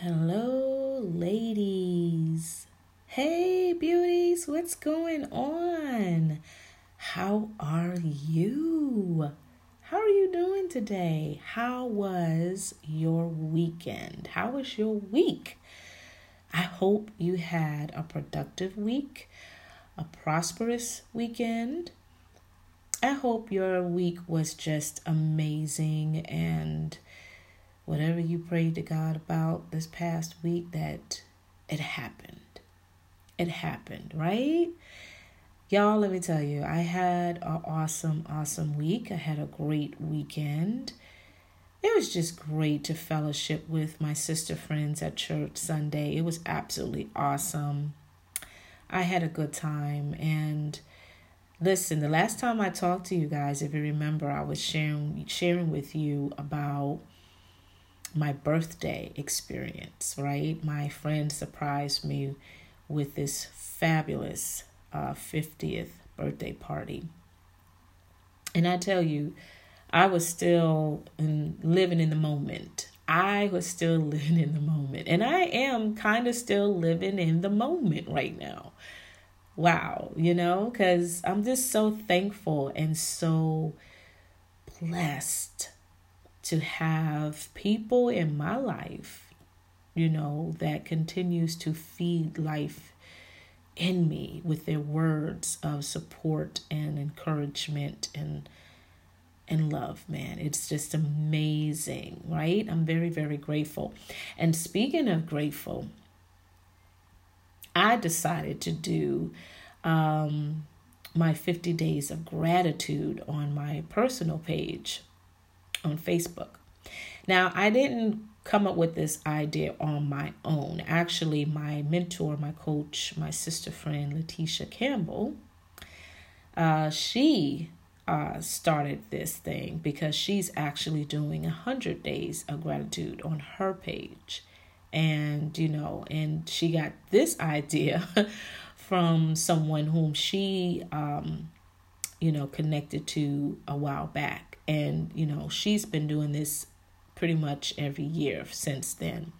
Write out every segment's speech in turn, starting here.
Hello, ladies. Hey, beauties, what's going on? How are you? How are you doing today? How was your weekend? How was your week? I hope you had a productive week, a prosperous weekend. I hope your week was just amazing and whatever you prayed to God about this past week, that it happened. It happened, right? Y'all, let me tell you, I had an awesome, awesome week. I had a great weekend. It was just great to fellowship with my sister friends at church Sunday. It was absolutely awesome. I had a good time. And listen, the last time I talked to you guys, if you remember, I was sharing sharing with you about my birthday experience, right? My friend surprised me with this fabulous uh, 50th birthday party. And I tell you, I was still in, living in the moment. I was still living in the moment. And I am kind of still living in the moment right now. Wow, you know, because I'm just so thankful and so blessed to have people in my life, you know, that continues to feed life in me with their words of support and encouragement and and love, man. It's just amazing, right? I'm very, very grateful. And speaking of grateful, I decided to do um, my 50 days of gratitude on my personal page on Facebook. Now, I didn't come up with this idea on my own. Actually, my mentor, my coach, my sister friend, Letitia Campbell, uh, she uh, started this thing because she's actually doing a 100 days of gratitude on her page. And, you know, and she got this idea from someone whom she, um, you know, connected to a while back and, you know, she's been doing this pretty much every year since then.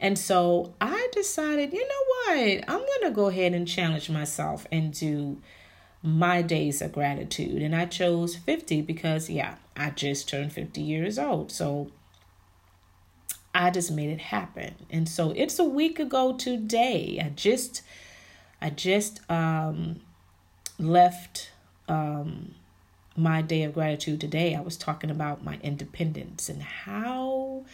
And so I decided, you know what? I'm going to go ahead and challenge myself and do my days of gratitude. And I chose 50 because, yeah, I just turned 50 years old. So I just made it happen. And so it's a week ago today. I just, I just, um, left, um, my day of gratitude today, I was talking about my independence and how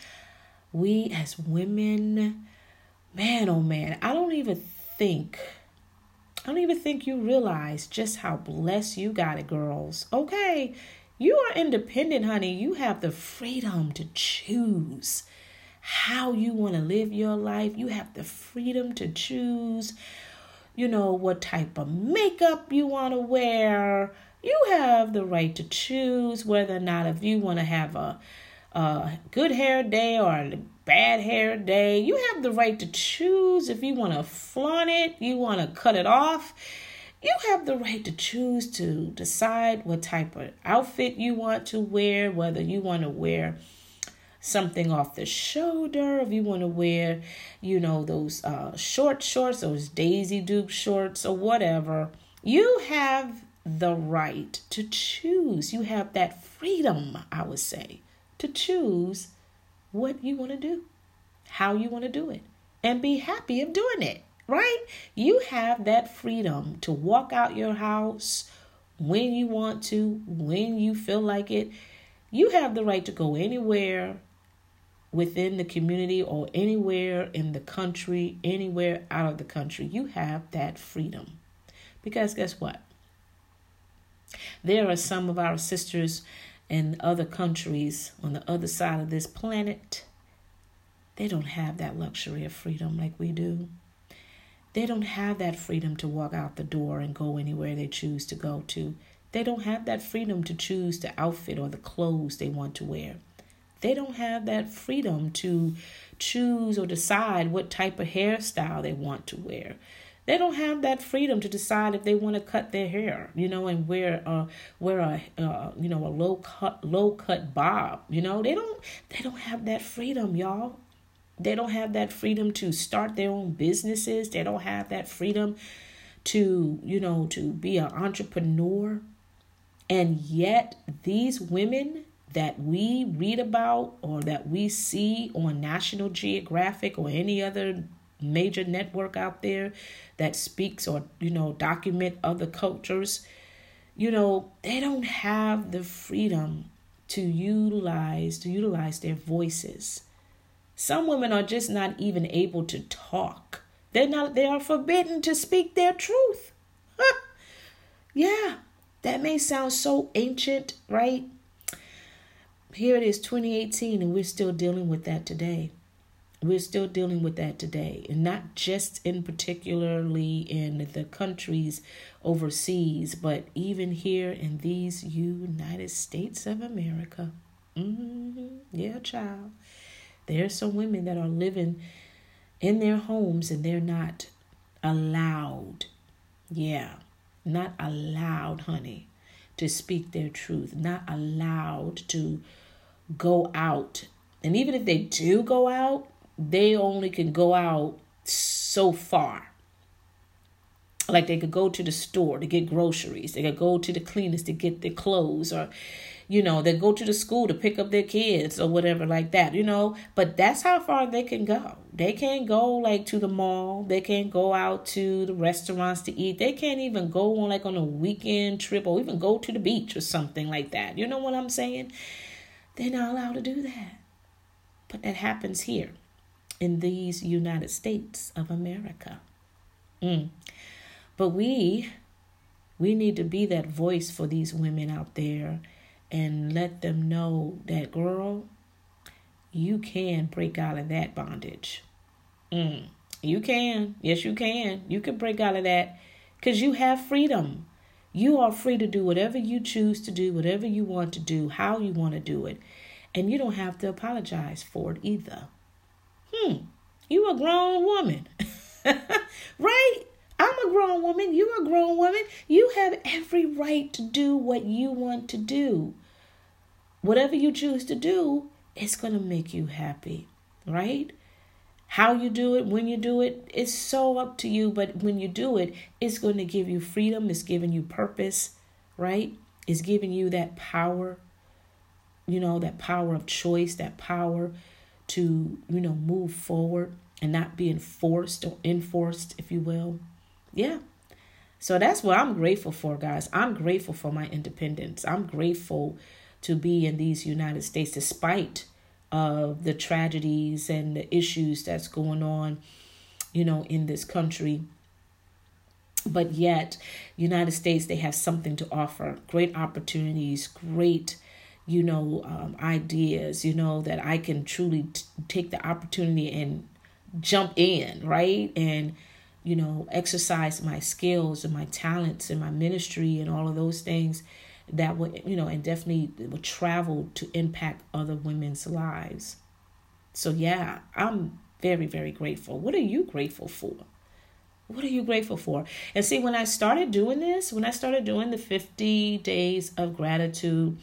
we as women, man, oh man, I don't even think, I don't even think you realize just how blessed you got it, girls. Okay, you are independent, honey. You have the freedom to choose how you want to live your life. You have the freedom to choose, you know, what type of makeup you want to wear you have the right to choose whether or not if you want to have a, a good hair day or a bad hair day. You have the right to choose if you want to flaunt it, you want to cut it off. You have the right to choose to decide what type of outfit you want to wear, whether you want to wear something off the shoulder, if you want to wear, you know, those uh, short shorts, those Daisy Duke shorts, or whatever. You have the right to choose. You have that freedom, I would say, to choose what you want to do, how you want to do it, and be happy of doing it, right? You have that freedom to walk out your house when you want to, when you feel like it. You have the right to go anywhere within the community or anywhere in the country, anywhere out of the country. You have that freedom. Because guess what? There are some of our sisters in other countries on the other side of this planet. They don't have that luxury of freedom like we do. They don't have that freedom to walk out the door and go anywhere they choose to go to. They don't have that freedom to choose the outfit or the clothes they want to wear. They don't have that freedom to choose or decide what type of hairstyle they want to wear. They don't have that freedom to decide if they want to cut their hair, you know, and wear a wear a uh, you know a low cut low cut bob. You know, they don't they don't have that freedom, y'all. They don't have that freedom to start their own businesses. They don't have that freedom to, you know, to be an entrepreneur. And yet, these women that we read about or that we see on National Geographic or any other major network out there that speaks or, you know, document other cultures, you know, they don't have the freedom to utilize to utilize their voices. Some women are just not even able to talk. They're not they are forbidden to speak their truth. yeah, that may sound so ancient, right? Here it is 2018 and we're still dealing with that today. We're still dealing with that today, and not just in particularly in the countries overseas, but even here in these United States of America. Mm-hmm. Yeah, child. there are some women that are living in their homes and they're not allowed. Yeah, not allowed, honey, to speak their truth, not allowed to go out. And even if they do go out, they only can go out so far. Like they could go to the store to get groceries, they could go to the cleaners to get their clothes, or you know, they go to the school to pick up their kids or whatever like that, you know. But that's how far they can go. They can't go like to the mall. They can't go out to the restaurants to eat. They can't even go on like on a weekend trip or even go to the beach or something like that. You know what I'm saying? They're not allowed to do that. But that happens here in these United States of America. Mm. But we we need to be that voice for these women out there and let them know that girl, you can break out of that bondage. Mm. You can. Yes, you can. You can break out of that because you have freedom. You are free to do whatever you choose to do, whatever you want to do, how you want to do it. And you don't have to apologize for it either. Hmm, you a grown woman. right? I'm a grown woman. You a grown woman. You have every right to do what you want to do. Whatever you choose to do, it's going to make you happy, right? How you do it, when you do it, it's so up to you. But when you do it, it's going to give you freedom. It's giving you purpose, right? It's giving you that power, you know, that power of choice, that power to, you know, move forward and not being forced or enforced, if you will. Yeah. So that's what I'm grateful for, guys. I'm grateful for my independence. I'm grateful to be in these United States despite of the tragedies and the issues that's going on, you know, in this country. But yet, United States, they have something to offer. Great opportunities, great you know, um, ideas, you know, that I can truly t- take the opportunity and jump in, right? And, you know, exercise my skills and my talents and my ministry and all of those things that would, you know, and definitely would travel to impact other women's lives. So, yeah, I'm very, very grateful. What are you grateful for? What are you grateful for? And see, when I started doing this, when I started doing the 50 days of gratitude,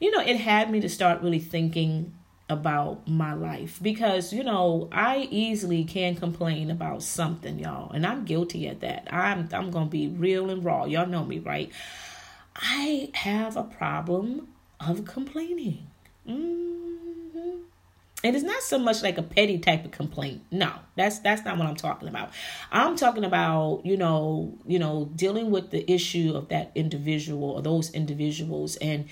you know, it had me to start really thinking about my life because you know I easily can complain about something y'all and I'm guilty at that. I'm I'm going to be real and raw. Y'all know me, right? I have a problem of complaining. Mm-hmm. And it's not so much like a petty type of complaint. No, that's that's not what I'm talking about. I'm talking about, you know, you know, dealing with the issue of that individual or those individuals and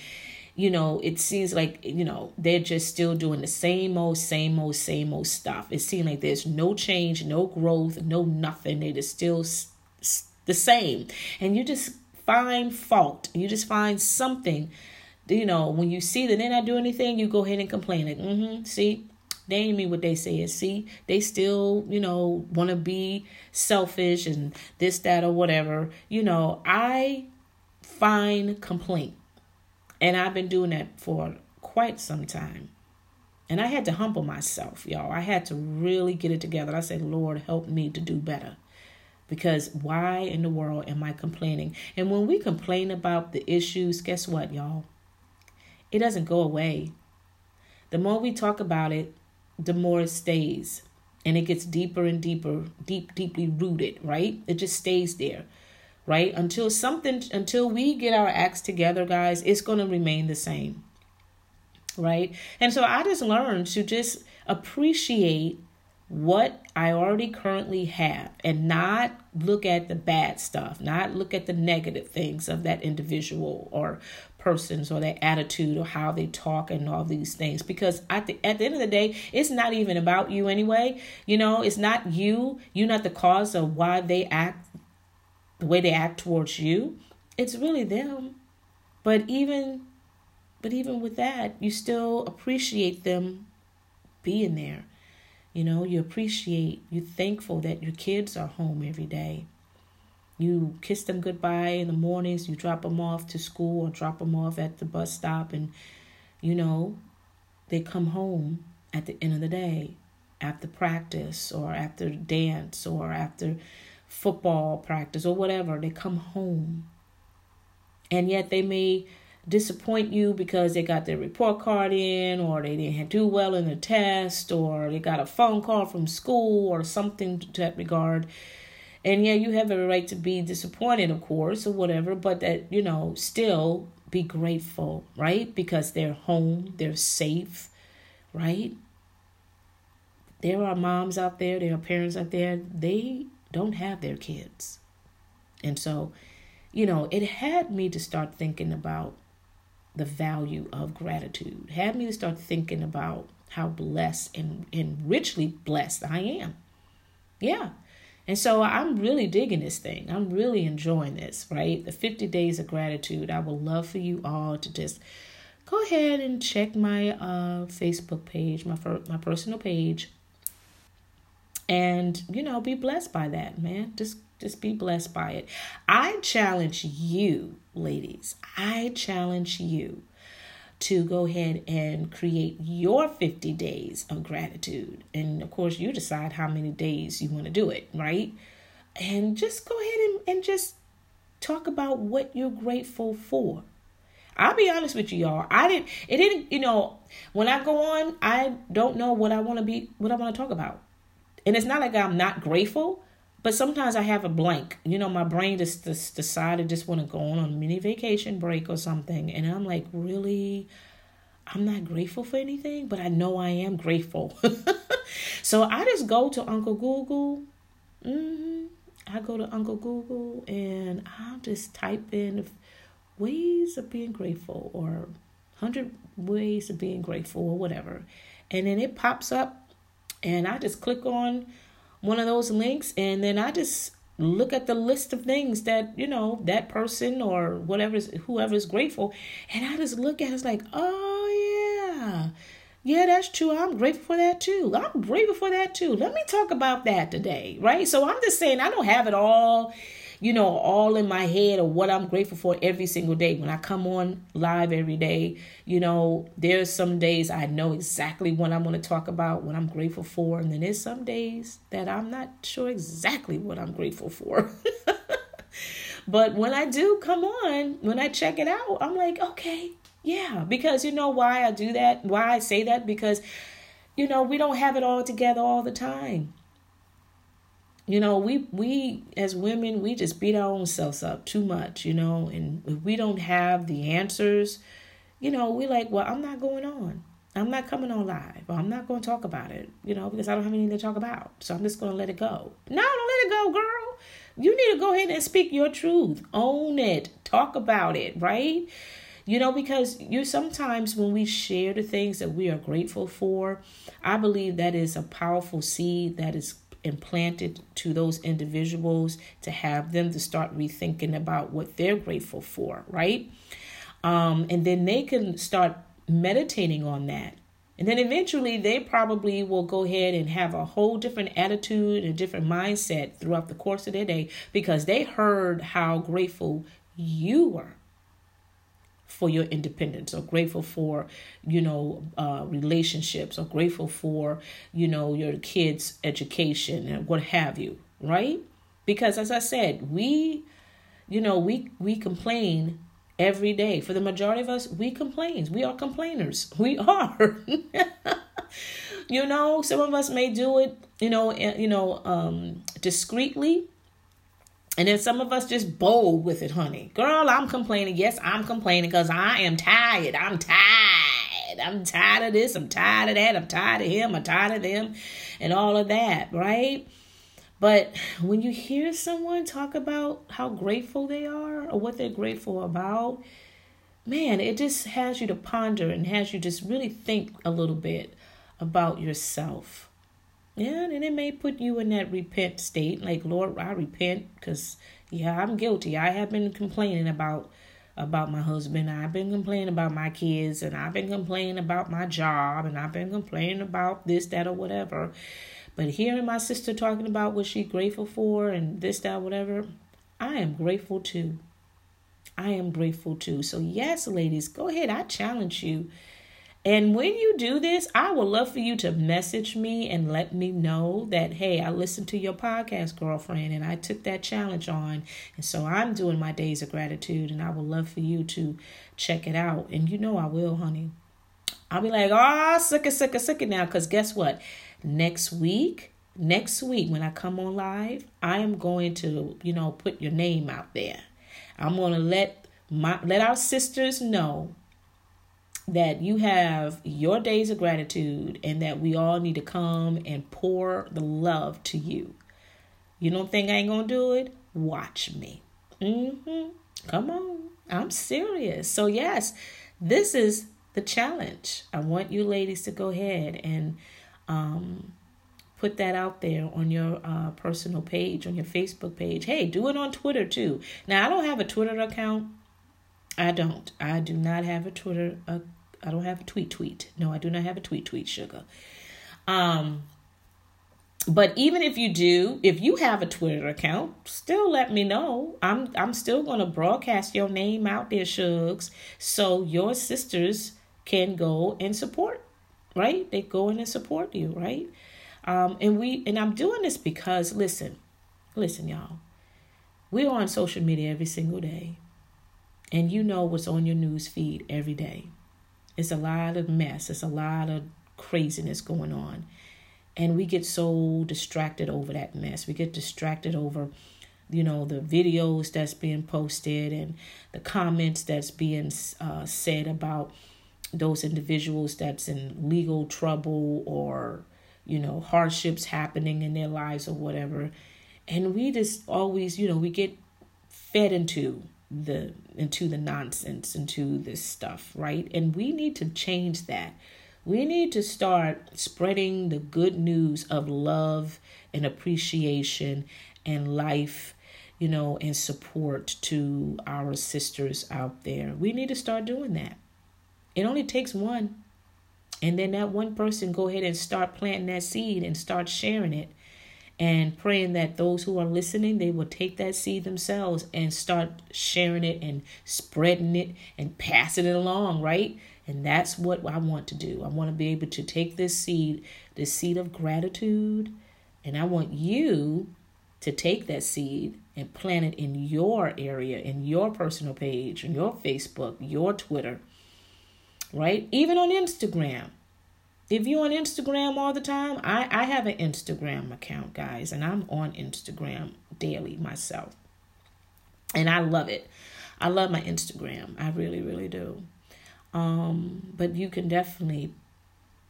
you know, it seems like, you know, they're just still doing the same old, same old, same old stuff. It seems like there's no change, no growth, no nothing. They're just still the same. And you just find fault. You just find something, you know, when you see that they're not doing anything, you go ahead and complain. Like, mm-hmm, see, they ain't mean what they say see they still you know want to be selfish and this that or whatever you know i find complaint and I've been doing that for quite some time. And I had to humble myself, y'all. I had to really get it together. I said, Lord, help me to do better. Because why in the world am I complaining? And when we complain about the issues, guess what, y'all? It doesn't go away. The more we talk about it, the more it stays and it gets deeper and deeper, deep, deeply rooted, right? It just stays there, right? Until something, until we get our acts together, guys, it's going to remain the same, right? And so I just learned to just appreciate what I already currently have and not look at the bad stuff, not look at the negative things of that individual or persons or their attitude or how they talk and all these things because at the at the end of the day it's not even about you anyway you know it's not you you're not the cause of why they act the way they act towards you it's really them but even but even with that you still appreciate them being there you know, you appreciate, you're thankful that your kids are home every day. You kiss them goodbye in the mornings, you drop them off to school or drop them off at the bus stop, and you know, they come home at the end of the day after practice or after dance or after football practice or whatever. They come home. And yet they may disappoint you because they got their report card in or they didn't do well in the test or they got a phone call from school or something to that regard and yeah you have a right to be disappointed of course or whatever but that you know still be grateful right because they're home they're safe right there are moms out there there are parents out there they don't have their kids and so you know it had me to start thinking about the value of gratitude. Had me to start thinking about how blessed and, and richly blessed I am. Yeah. And so I'm really digging this thing. I'm really enjoying this, right? The 50 days of gratitude. I would love for you all to just go ahead and check my uh, Facebook page, my my personal page, and you know, be blessed by that, man. Just just be blessed by it. I challenge you, ladies, I challenge you to go ahead and create your 50 days of gratitude. And of course, you decide how many days you want to do it, right? And just go ahead and, and just talk about what you're grateful for. I'll be honest with you, y'all. I didn't, it didn't, you know, when I go on, I don't know what I want to be, what I want to talk about. And it's not like I'm not grateful. But sometimes I have a blank. You know, my brain just, just decided just want to go on a mini vacation break or something. And I'm like, really? I'm not grateful for anything, but I know I am grateful. so I just go to Uncle Google. Mm-hmm. I go to Uncle Google and I'll just type in ways of being grateful or 100 ways of being grateful or whatever. And then it pops up and I just click on one of those links and then I just look at the list of things that you know that person or whatever whoever is grateful. And i just look at it, it's like oh yeah. Yeah that's true. I'm grateful for that too. I'm grateful for that too. Let me talk about that today right? So i'm just saying i don't have it all you know, all in my head of what I'm grateful for every single day. When I come on live every day, you know, there's some days I know exactly what I'm going to talk about, what I'm grateful for. And then there's some days that I'm not sure exactly what I'm grateful for. but when I do come on, when I check it out, I'm like, okay, yeah. Because you know why I do that? Why I say that? Because, you know, we don't have it all together all the time you know we we as women we just beat our own selves up too much you know and if we don't have the answers you know we like well i'm not going on. I'm not coming on live i'm not going to talk about it you know because i don't have anything to talk about. So i'm just going to let it go. No don't let it go girl. You need to go ahead and speak your truth. Own it. Talk about it right? You know because you sometimes when we share the things that we are grateful for i believe that is a powerful seed that is implanted to those individuals to have them to start rethinking about what they're grateful for, right? Um, and then they can start meditating on that. And then eventually they probably will go ahead and have a whole different attitude and different mindset throughout the course of their day because they heard how grateful you were for your independence or grateful for you know uh, relationships or grateful for you know your kids education and what have you right? Because as i said we you know we we complain every day. For the majority of us we complain we are complainers. We are. You know, some of us may do it, you know, you know, um, discreetly. And then some of us just bold with it, honey. Girl, I'm complaining. Yes, I'm complaining because I am tired. I'm tired. I'm tired of this. I'm tired of that. I'm tired of him. I'm tired of them and all of that, right? But when you hear someone talk about how grateful they are or what they're grateful about, man, it just has you to ponder and has you just really think a little bit about yourself. Yeah, and it may put you in that repent state, like Lord, I repent because yeah, I'm guilty. I have been complaining about about my husband. I've been complaining about my kids, and I've been complaining about my job, and I've been complaining about this, that, or whatever. But hearing my sister talking about what she's grateful for and this, that, whatever, I am grateful too. I am grateful too. So, yes, ladies, go ahead. I challenge you. And when you do this, I would love for you to message me and let me know that, hey, I listened to your podcast, girlfriend, and I took that challenge on. And so I'm doing my days of gratitude, and I would love for you to check it out. And you know I will, honey. I'll be like, ah, oh, sick it, sick sick now. Because guess what? Next week, next week when I come on live, I am going to, you know, put your name out there. I'm going to let my let our sisters know that you have your days of gratitude and that we all need to come and pour the love to you. You don't think I ain't to do it? Watch me. Mhm. Come on. I'm serious. So yes, this is the challenge. I want you ladies to go ahead and um, put that out there on your uh, personal page, on your Facebook page. Hey, do it on Twitter too. Now, I don't have a Twitter account. I don't. I do not have a Twitter. Uh, I don't have a tweet tweet. No, I do not have a tweet tweet, sugar. Um, but even if you do, if you have a Twitter account, still let me know. I'm I'm still gonna broadcast your name out there, Shugs, so your sisters can go and support right? They go in and support you, right? Um, and we and I'm doing this because listen, listen, y'all. We're on social media every single day. And you know what's on your news feed every day. It's a lot of mess. It's a lot of craziness going on. And we get so distracted over that mess. We get distracted over, you know, the videos that's being posted and the comments that's being uh, said about those individuals that's in legal trouble or you know hardships happening in their lives or whatever and we just always you know we get fed into the into the nonsense into this stuff right? And we need to change that. We need to start spreading the good news of love and appreciation and life you know and support to our sisters out there. We need to start doing that. It only takes one. And then that one person go ahead and start planting that seed and start sharing it and praying that those who are listening they will take that seed themselves and start sharing it and spreading it and passing it along right and that's what i want to do i want to be able to take this seed this seed of gratitude and i want you to take that seed and plant it in your area in your personal page in your facebook your twitter right? Even on Instagram. If you're on Instagram all the time, I, I have an Instagram account, guys, and I'm on Instagram daily myself. And I love it. I love my Instagram. I really, really do. Um, but you can definitely,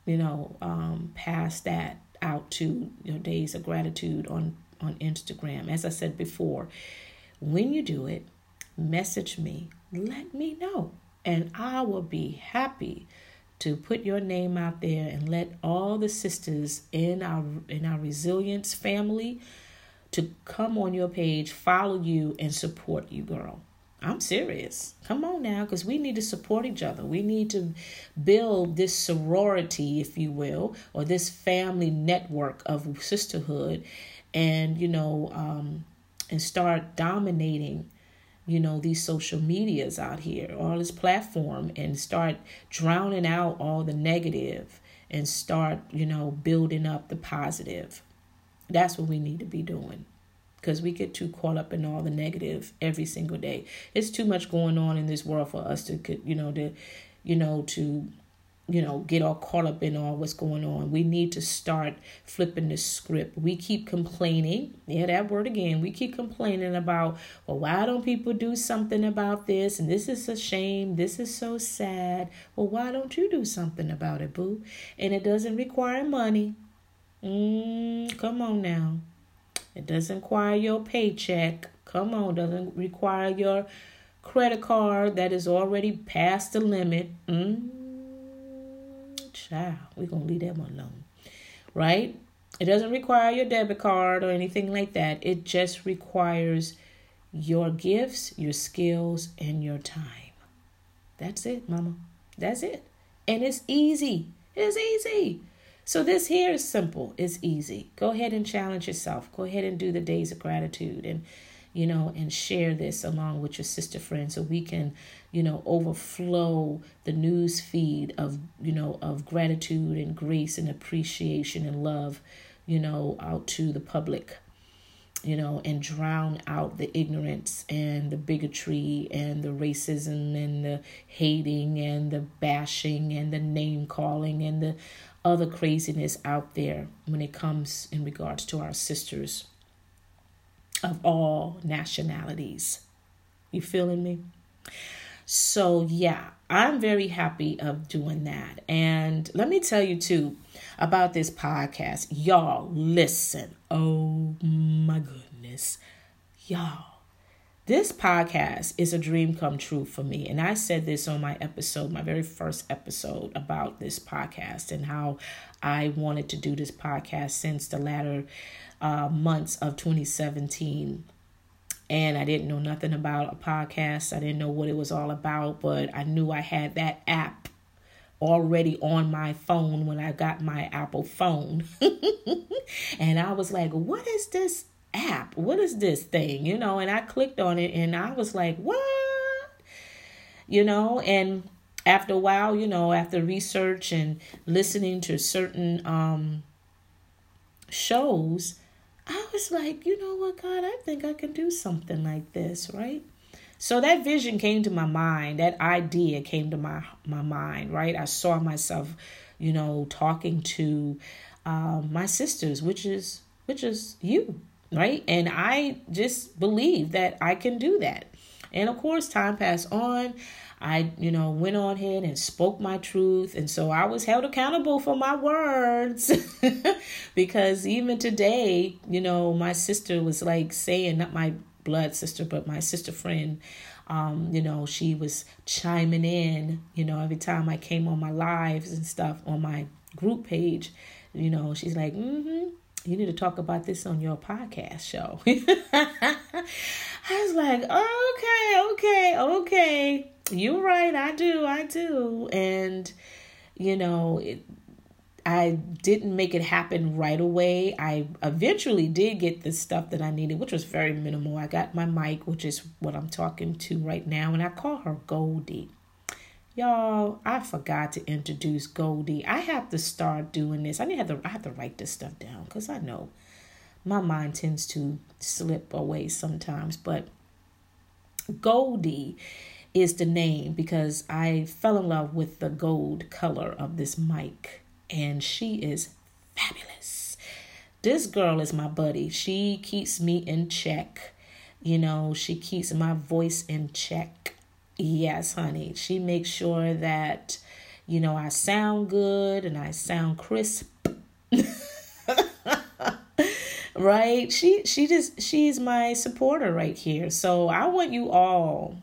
you know, um, pass that out to your days of gratitude on on Instagram. As I said before, when you do it, message me. Let me know. And I will be happy to put your name out there and let all the sisters in our in our resilience family to come on your page, follow you and support you, girl. I'm serious. Come on now, because we need to support each other. We need to build this sorority, if you will, or this family network of sisterhood, and you know, um, and start dominating you know these social medias out here all this platform and start drowning out all the negative and start you know building up the positive. That's what we need to be doing because we get too caught up in all the negative every single day. It's too much going on in this world for us to you know to you know to you know, get all caught up in all what's going on. We need to start flipping the script. We keep complaining. Yeah, that word again. We keep complaining about, well, why don't people do something about this? And this is a shame. This is so sad. Well, why don't you do something about it, boo? And it doesn't require money. Mm, come on now. It doesn't require your paycheck. Come on, doesn't require your credit card that is already past the limit. Mm, child, we're going to leave them alone. Right? It doesn't require your debit card or anything like that. It just requires your gifts, your skills, and your time. That's it, mama. That's it. And it's easy. It's easy. So this here is simple. It's easy. Go ahead and challenge yourself. Go ahead and do the days of gratitude and you know, and share this along with your sister friends so we can, you know, overflow the news feed of, you know, of gratitude and grace and appreciation and love, you know, out to the public, you know, and drown out the ignorance and the bigotry and the racism and the hating and the bashing and the name calling and the other craziness out there when it comes in regards to our sisters of all nationalities. You feeling me? So, yeah, I'm very happy of doing that. And let me tell you too about this podcast. Y'all, listen. Oh my goodness. Y'all, this podcast is a dream come true for me. And I said this on my episode, my very first episode about this podcast and how I wanted to do this podcast since the latter uh, months of 2017 and I didn't know nothing about a podcast. I didn't know what it was all about, but I knew I had that app already on my phone when I got my Apple phone. and I was like, what is this app? What is this thing? You know, and I clicked on it and I was like, what? You know, and after a while, you know, after research and listening to certain um shows, I was like, you know what, God, I think I can do something like this, right? So that vision came to my mind, that idea came to my my mind, right? I saw myself, you know, talking to um, my sisters, which is which is you, right? And I just believe that I can do that. And of course, time passed on. I, you know, went on ahead and spoke my truth. And so I was held accountable for my words. because even today, you know, my sister was like saying, not my blood sister, but my sister friend, um, you know, she was chiming in, you know, every time I came on my lives and stuff on my group page, you know, she's like, mm hmm you need to talk about this on your podcast show. I was like, okay, okay, okay. You're right. I do. I do. And, you know, it, I didn't make it happen right away. I eventually did get the stuff that I needed, which was very minimal. I got my mic, which is what I'm talking to right now, and I call her Goldie. Y'all, I forgot to introduce Goldie. I have to start doing this. I need have to I have to write this stuff down because I know my mind tends to slip away sometimes. But Goldie is the name because I fell in love with the gold color of this mic, and she is fabulous. This girl is my buddy. She keeps me in check. You know, she keeps my voice in check Yes, honey. She makes sure that, you know, I sound good and I sound crisp. right? She she just she's my supporter right here. So I want you all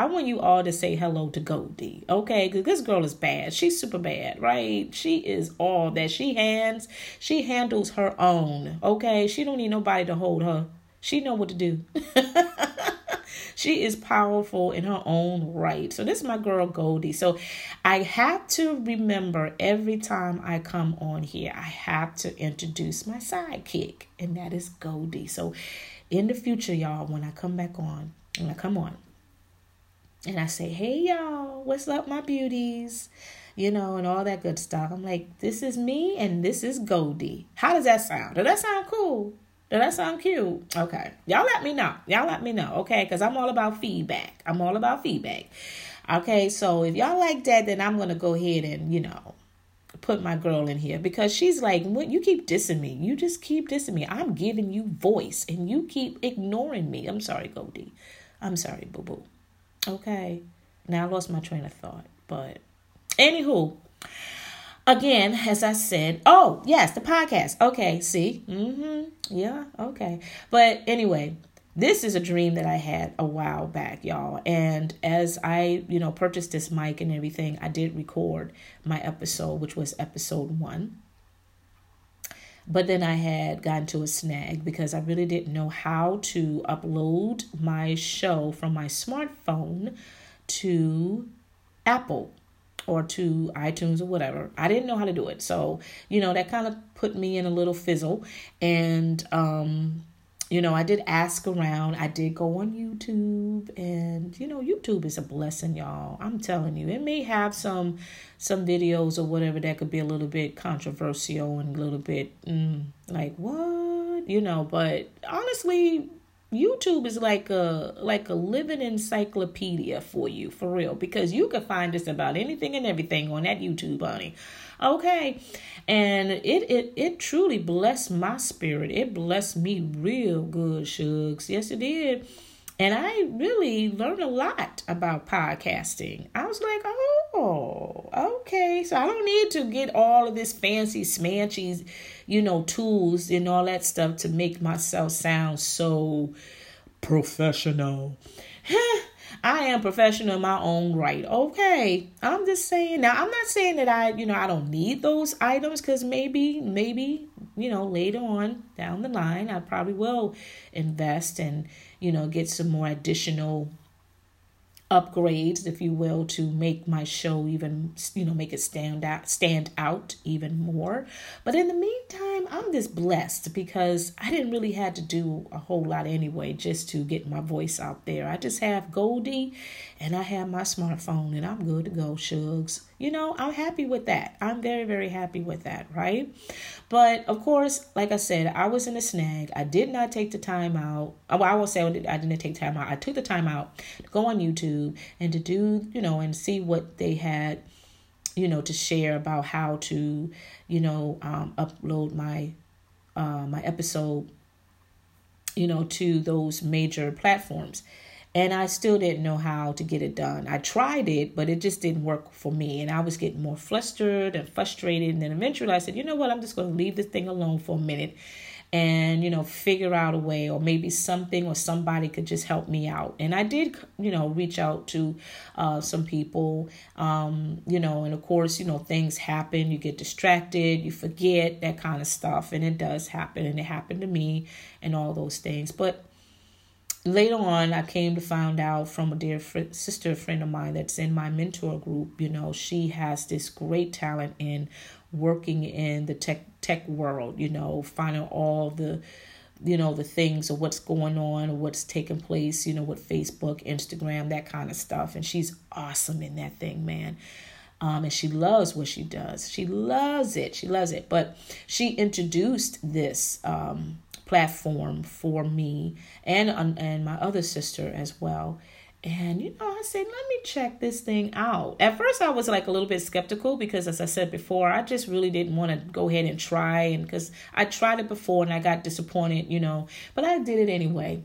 I want you all to say hello to Goldie, okay? Because this girl is bad. She's super bad, right? She is all that. She hands, she handles her own, okay? She don't need nobody to hold her. She know what to do. she is powerful in her own right. So this is my girl Goldie. So I have to remember every time I come on here, I have to introduce my sidekick, and that is Goldie. So in the future, y'all, when I come back on, when I come on, and I say, hey y'all, what's up, my beauties? You know, and all that good stuff. I'm like, this is me and this is Goldie. How does that sound? Does that sound cool? Does that sound cute? Okay. Y'all let me know. Y'all let me know, okay? Because I'm all about feedback. I'm all about feedback. Okay, so if y'all like that, then I'm gonna go ahead and you know put my girl in here because she's like, "What you keep dissing me? You just keep dissing me. I'm giving you voice, and you keep ignoring me." I'm sorry, Goldie. I'm sorry, boo boo. Okay, now I lost my train of thought, but anywho, again, as I said, oh yes, the podcast. Okay, see, mm-hmm, yeah, okay, but anyway, this is a dream that I had a while back, y'all. And as I, you know, purchased this mic and everything, I did record my episode, which was episode one. But then I had gotten to a snag because I really didn't know how to upload my show from my smartphone to Apple or to iTunes or whatever. I didn't know how to do it. So, you know, that kind of put me in a little fizzle. And um you know, I did ask around. I did go on YouTube and you know, YouTube is a blessing, y'all. I'm telling you. It may have some some videos or whatever that could be a little bit controversial and a little bit mm, like what? You know, but honestly, YouTube is like a like a living encyclopedia for you, for real, because you can find just about anything and everything on that YouTube, honey. Okay. And it it it truly blessed my spirit. It blessed me real good, Shugs. Yes, it did. And I really learned a lot about podcasting. I was like, oh, Oh, okay. So I don't need to get all of this fancy smanchy, you know, tools and all that stuff to make myself sound so professional. I am professional in my own right. Okay. I'm just saying now I'm not saying that I, you know, I don't need those items cuz maybe maybe, you know, later on down the line I probably will invest and, you know, get some more additional upgrades if you will to make my show even you know make it stand out stand out even more. But in the meantime i'm just blessed because i didn't really have to do a whole lot anyway just to get my voice out there. I just have goldie and i have my smartphone and i'm good to go shugs. You know i'm happy with that. I'm very very happy with that right? But of course like i said i was in a snag. I did not take the time out. Well, i will say i didn't take time out. I took the time out to go on youtube and to do you know and see what they had you know to share about how to you know um, upload my uh, my episode you know to those major platforms and I still didn't know how to get it done. I tried it, but it just didn't work for me. And I was getting more flustered and frustrated. And then eventually I said, you know what? I'm just going to leave this thing alone for a minute and, you know, figure out a way, or maybe something or somebody could just help me out. And I did, you know, reach out to uh, some people, um, you know, and of course, you know, things happen. You get distracted, you forget that kind of stuff. And it does happen. And it happened to me and all those things. But later on i came to find out from a dear fr- sister friend of mine that's in my mentor group you know she has this great talent in working in the tech tech world you know finding all the you know the things of what's going on or what's taking place you know with facebook instagram that kind of stuff. And she's awesome in that thing man. Um, and she loves what she does. She loves it. She loves it. But she introduced this um, platform for me and and my other sister as well. And you know, I said, let me check this thing out. At first, I was like a little bit skeptical because, as I said before, I just really didn't want to go ahead and try, and because I tried it before and I got disappointed, you know, but I did it anyway.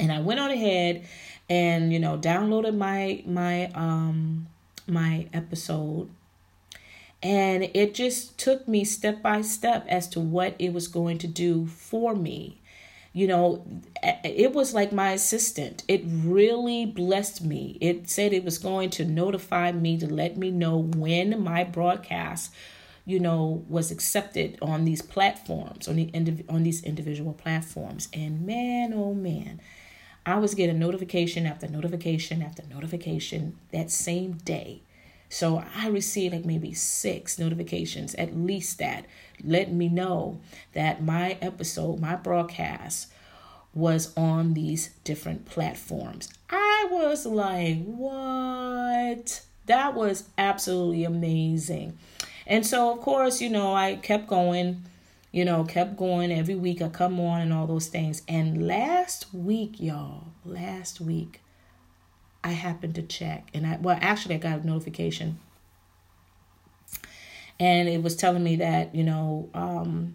And I went on ahead and you know downloaded my my um my episode and it just took me step by step as to what it was going to do for me. You know, it was like my assistant. It really blessed me. It said it was going to notify me to let me know when my broadcast, you know, was accepted on these platforms, on the indiv- on these individual platforms. And man, oh man, I was getting notification after notification after notification that same day so I received like maybe six notifications, at least that, let me know that my episode, my broadcast was on these different platforms. I was like, what? That was absolutely amazing. And so, of course, you know, I kept going, you know, kept going. Every week I come on and all those things. And last week, y'all, last week, I happened to check, and I well, actually, I got a notification, and it was telling me that you know um,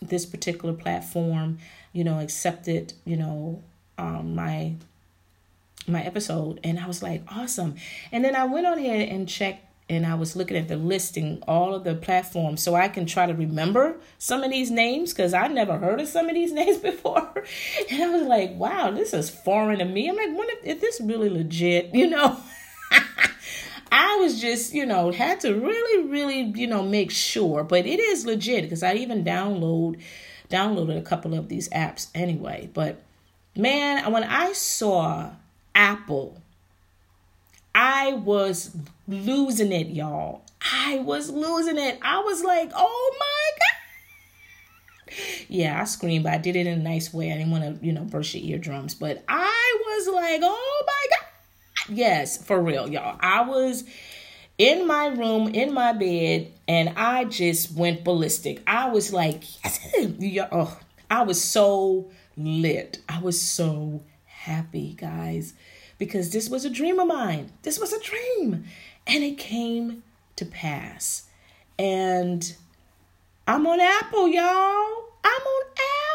this particular platform, you know, accepted you know um, my my episode, and I was like, awesome. And then I went on here and checked and I was looking at the listing, all of the platforms, so I can try to remember some of these names because I never heard of some of these names before. And I was like, wow, this is foreign to me. I'm like, if, if this really legit, you know? I was just, you know, had to really, really, you know, make sure, but it is legit because I even download downloaded a couple of these apps anyway. But man, when I saw Apple I was losing it, y'all. I was losing it. I was like, oh my God. Yeah, I screamed, but I did it in a nice way. I didn't want to, you know, burst your eardrums. But I was like, oh my God. Yes, for real, y'all. I was in my room, in my bed, and I just went ballistic. I was like, yes. oh, I was so lit. I was so happy, guys because this was a dream of mine. This was a dream. And it came to pass. And I'm on Apple, y'all. I'm on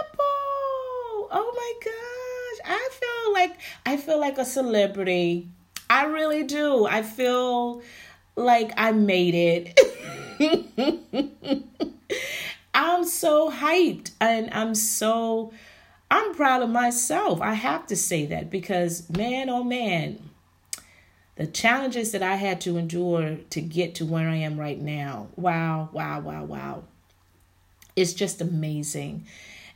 Apple. Oh my gosh. I feel like I feel like a celebrity. I really do. I feel like I made it. I'm so hyped and I'm so I'm proud of myself. I have to say that because, man, oh man, the challenges that I had to endure to get to where I am right now. Wow, wow, wow, wow. It's just amazing.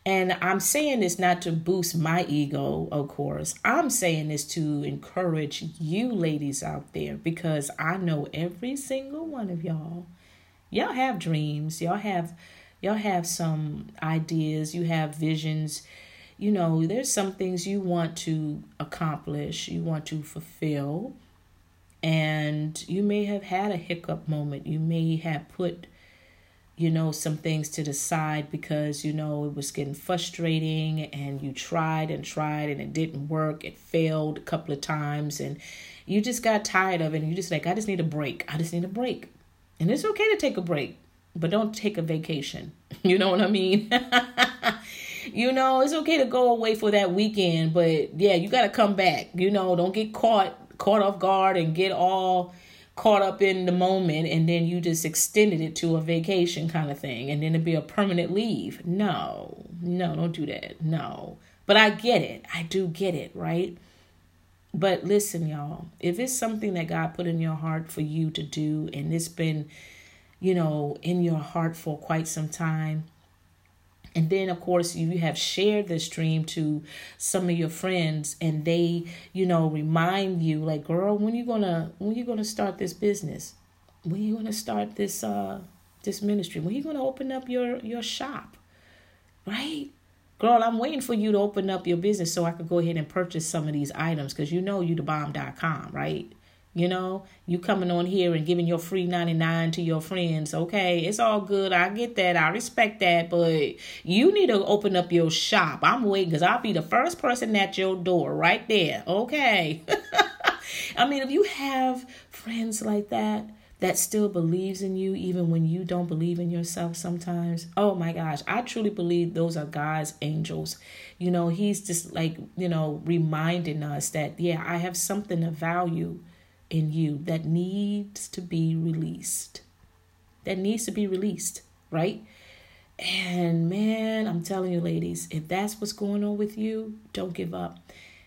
And I'm saying this not to boost my ego, of course. I'm saying this to encourage you ladies out there because I know every single one of y'all. Y'all have dreams. Y'all have y'all have some ideas. You have visions you know, there's some things you want to accomplish, you want to fulfill, and you may have had a hiccup moment. You may have put, you know, some things to the side because, you know, it was getting frustrating and you tried and tried and it didn't work. It failed a couple of times and you just got tired of it and you just like, I just need a break. I just need a break. And it's okay to take a break, but don't take a vacation. You know what I mean? You know, it's okay to go away for that weekend, but yeah, you got to come back. You know, don't get caught caught off guard and get all caught up in the moment and then you just extended it to a vacation kind of thing and then it'd be a permanent leave. No. No, don't do that. No. But I get it. I do get it, right? But listen, y'all, if it's something that God put in your heart for you to do and it's been, you know, in your heart for quite some time, and then, of course, you have shared this dream to some of your friends, and they, you know, remind you, like, girl, when you gonna when you gonna start this business? When you gonna start this uh this ministry? When you gonna open up your your shop? Right? Girl, I'm waiting for you to open up your business so I could go ahead and purchase some of these items because you know you the bomb.com, right? You know, you coming on here and giving your free 99 to your friends. Okay, it's all good. I get that. I respect that. But you need to open up your shop. I'm waiting because I'll be the first person at your door right there. Okay. I mean, if you have friends like that, that still believes in you even when you don't believe in yourself sometimes. Oh my gosh, I truly believe those are God's angels. You know, he's just like, you know, reminding us that yeah, I have something of value in you that needs to be released. That needs to be released, right? And man, I'm telling you, ladies, if that's what's going on with you, don't give up.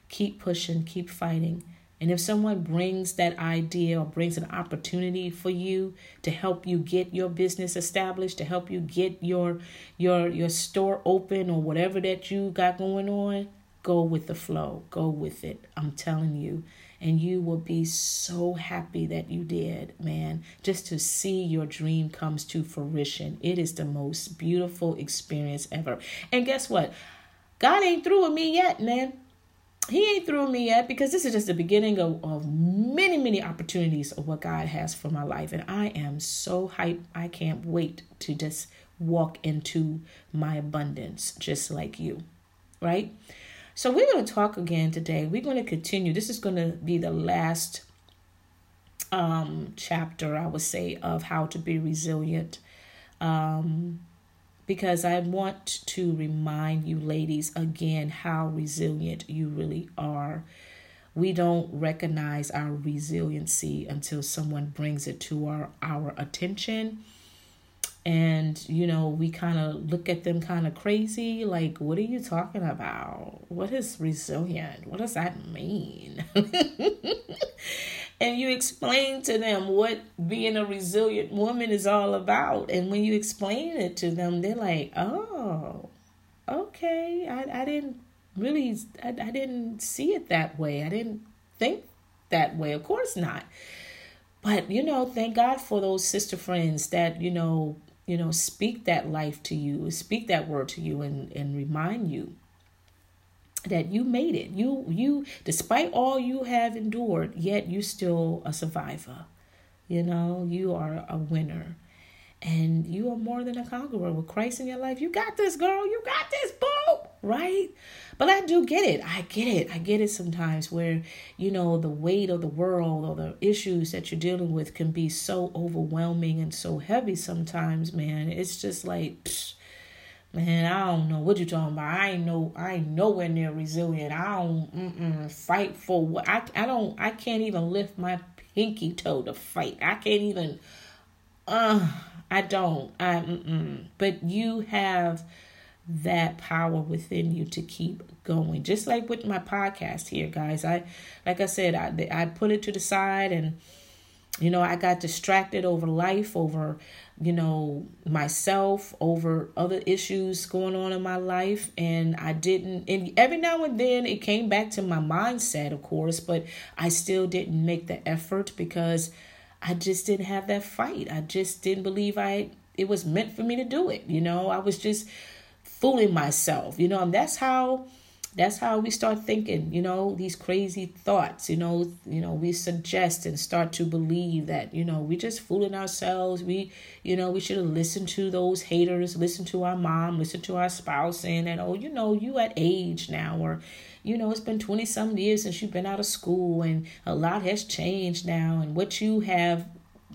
Keep pushing, keep fighting. And if someone brings that idea or brings an opportunity for you to help you get your business established, to help you get your your your store open or whatever that you got going on, go with the flow. Go with it. I'm telling you and you will be so happy that you did, man. Just to see your dream comes to fruition. It is the most beautiful experience ever. And guess what? God ain't through with me yet, man. He ain't through with me yet because this is just the beginning of, of many, many opportunities of what God has for my life. And I am so hyped. I can't wait to just walk into my abundance just like you, right? So we're going to talk again today. We're going to continue. This is going to be the last um, chapter, I would say, of how to be resilient. Um, because I want to remind you, ladies, again, how resilient you really are. We don't recognize our resiliency until someone brings it to our, our attention and you know we kind of look at them kind of crazy like what are you talking about? What is resilient? What does that mean? And you explain to them what being a resilient woman is all about. And when you explain it to them they're like oh okay. I, I didn't really I, I didn't see it that way. I didn't think that way. Of course not. But you know thank god for those sister friends that you know you know, speak that life to you, speak that word to you and, and remind you that you made it. You you despite all you have endured, yet you still a survivor. You know, you are a winner. And you are more than a conqueror with Christ in your life. You got this, girl. You got this, boo. Right? But I do get it. I get it. I get it sometimes where, you know, the weight of the world or the issues that you're dealing with can be so overwhelming and so heavy sometimes, man. It's just like, psh, man, I don't know what you're talking about. I ain't no, I ain't nowhere near resilient. I don't fight for what I, I don't, I can't even lift my pinky toe to fight. I can't even, uh, I don't. I, mm-mm. but you have that power within you to keep going. Just like with my podcast here, guys. I like I said, I I put it to the side and you know, I got distracted over life, over you know, myself, over other issues going on in my life and I didn't and every now and then it came back to my mindset, of course, but I still didn't make the effort because I just didn't have that fight. I just didn't believe I it was meant for me to do it. You know, I was just fooling myself, you know, and that's how that's how we start thinking, you know, these crazy thoughts, you know, you know, we suggest and start to believe that, you know, we just fooling ourselves. We, you know, we should have listened to those haters, listen to our mom, listen to our spouse saying that, oh, you know, you at age now, or, you know, it's been 20 some years since you've been out of school and a lot has changed now. And what you have,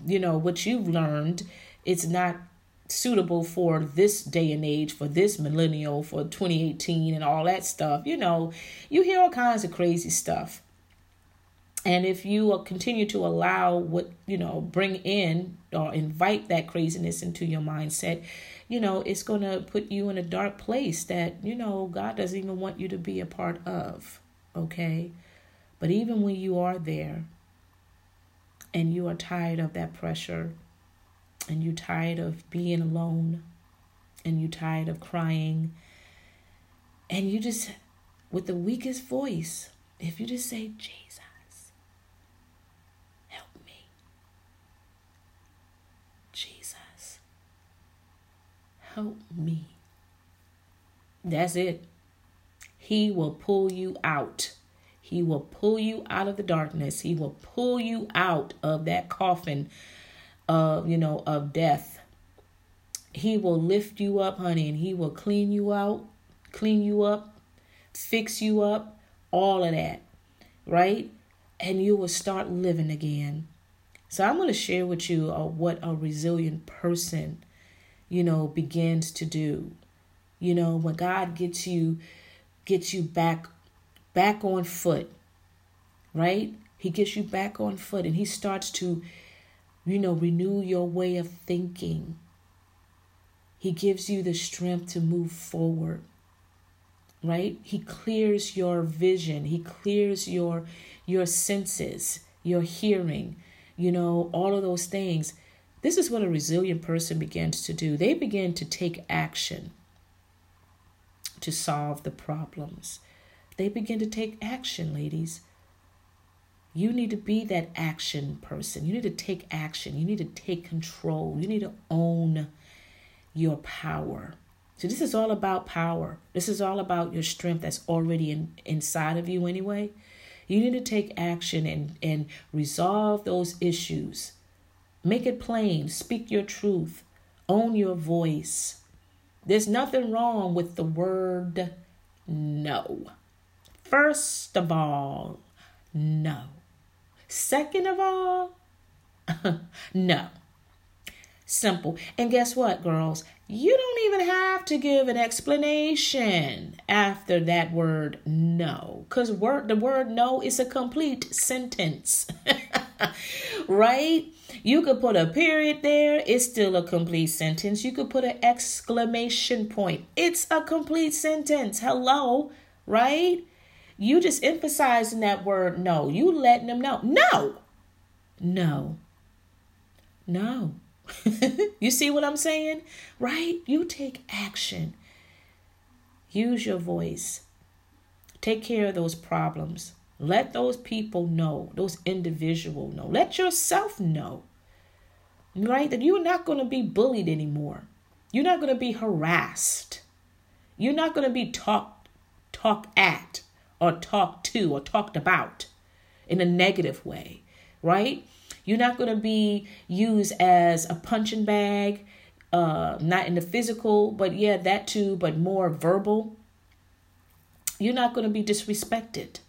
you know, what you've learned, it's not suitable for this day and age, for this millennial, for 2018 and all that stuff. You know, you hear all kinds of crazy stuff. And if you uh, continue to allow what, you know, bring in or invite that craziness into your mindset, you know, it's going to put you in a dark place that, you know, God doesn't even want you to be a part of. Okay. But even when you are there and you are tired of that pressure, and you're tired of being alone. And you're tired of crying. And you just with the weakest voice if you just say jesus help me. Jesus help me. That's it. He will pull you out. He will pull you out of the darkness. He will pull you out of that coffin of, you know, of death. He will lift you up, honey, and he will clean you out, clean you up, fix you up, all of that, right? And you will start living again. So I'm going to share with you uh, what a resilient person, you know, begins to do. You know, when God gets you gets you back back on foot, right? He gets you back on foot and he starts to you know, renew your way of thinking. He gives you the strength to move forward. Right? He clears your vision. He clears your your senses, your hearing, you know, all of those things. This is what a resilient person begins to do. They begin to take action to solve the problems. They begin to take action, ladies. You need to be that action person. You need to take action. You need to take control. You need to own your power. So this is all about power. This is all about your strength that's already in, inside of you anyway. You need to take action and, and resolve those issues. Make it plain. Speak your truth. Own your voice. There's nothing wrong with the word no. First of all, no. Second of all, no. Simple. And guess what, girls? You don't even have to give an explanation after that word no. Because word the word no is a complete sentence. right? You could put a period there, it's still a complete sentence. You could put an exclamation point. It's a complete sentence. Hello, right? You just emphasizing that word no. You letting them know. No. No. No. you see what I'm saying? Right? You take action. Use your voice. Take care of those problems. Let those people know, those individual know. Let yourself know. Right? That you're not going to be bullied anymore. You're not going to be harassed. You're not going to be talked talk at or talked to or talked about in a negative way, right? You're not going to be used as a punching bag, uh, not in the physical, but yeah, that too, but more verbal. You're not going to be disrespected,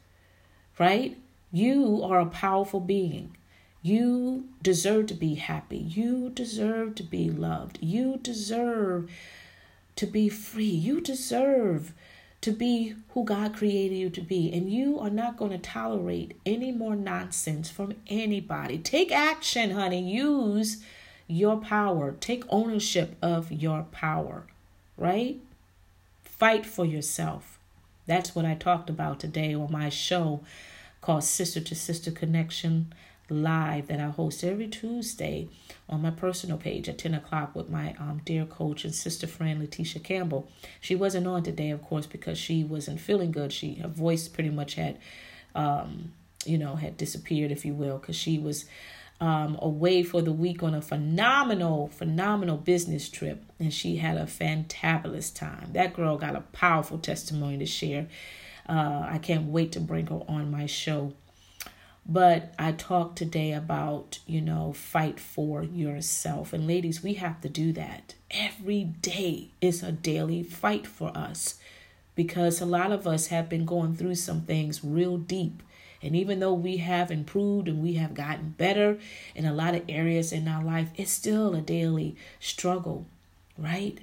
right? You are a powerful being. You deserve to be happy. You deserve to be loved. You deserve to be free. You deserve to be who God created you to be. And you are not going to tolerate any more nonsense from anybody. Take action, honey. Use your power. Take ownership of your power, right? Fight for yourself. That's what I talked about today on my show called Sister to Sister Connection Live that I host every Tuesday on my personal page at 10 o'clock with my um, dear coach and sister friend Letitia Campbell. She wasn't on today, of course, because she wasn't feeling good. She her voice pretty much had, um, you know, had disappeared, if you will, because she was um, away for the week on a phenomenal, phenomenal business trip, and she had a fantabulous time. That girl got a powerful testimony to share. Uh, I can't wait to bring her on my show. But I talked today about, you know, fight for yourself. And ladies, we have to do that. Every day is a daily fight for us because a lot of us have been going through some things real deep. And even though we have improved and we have gotten better in a lot of areas in our life, it's still a daily struggle, right?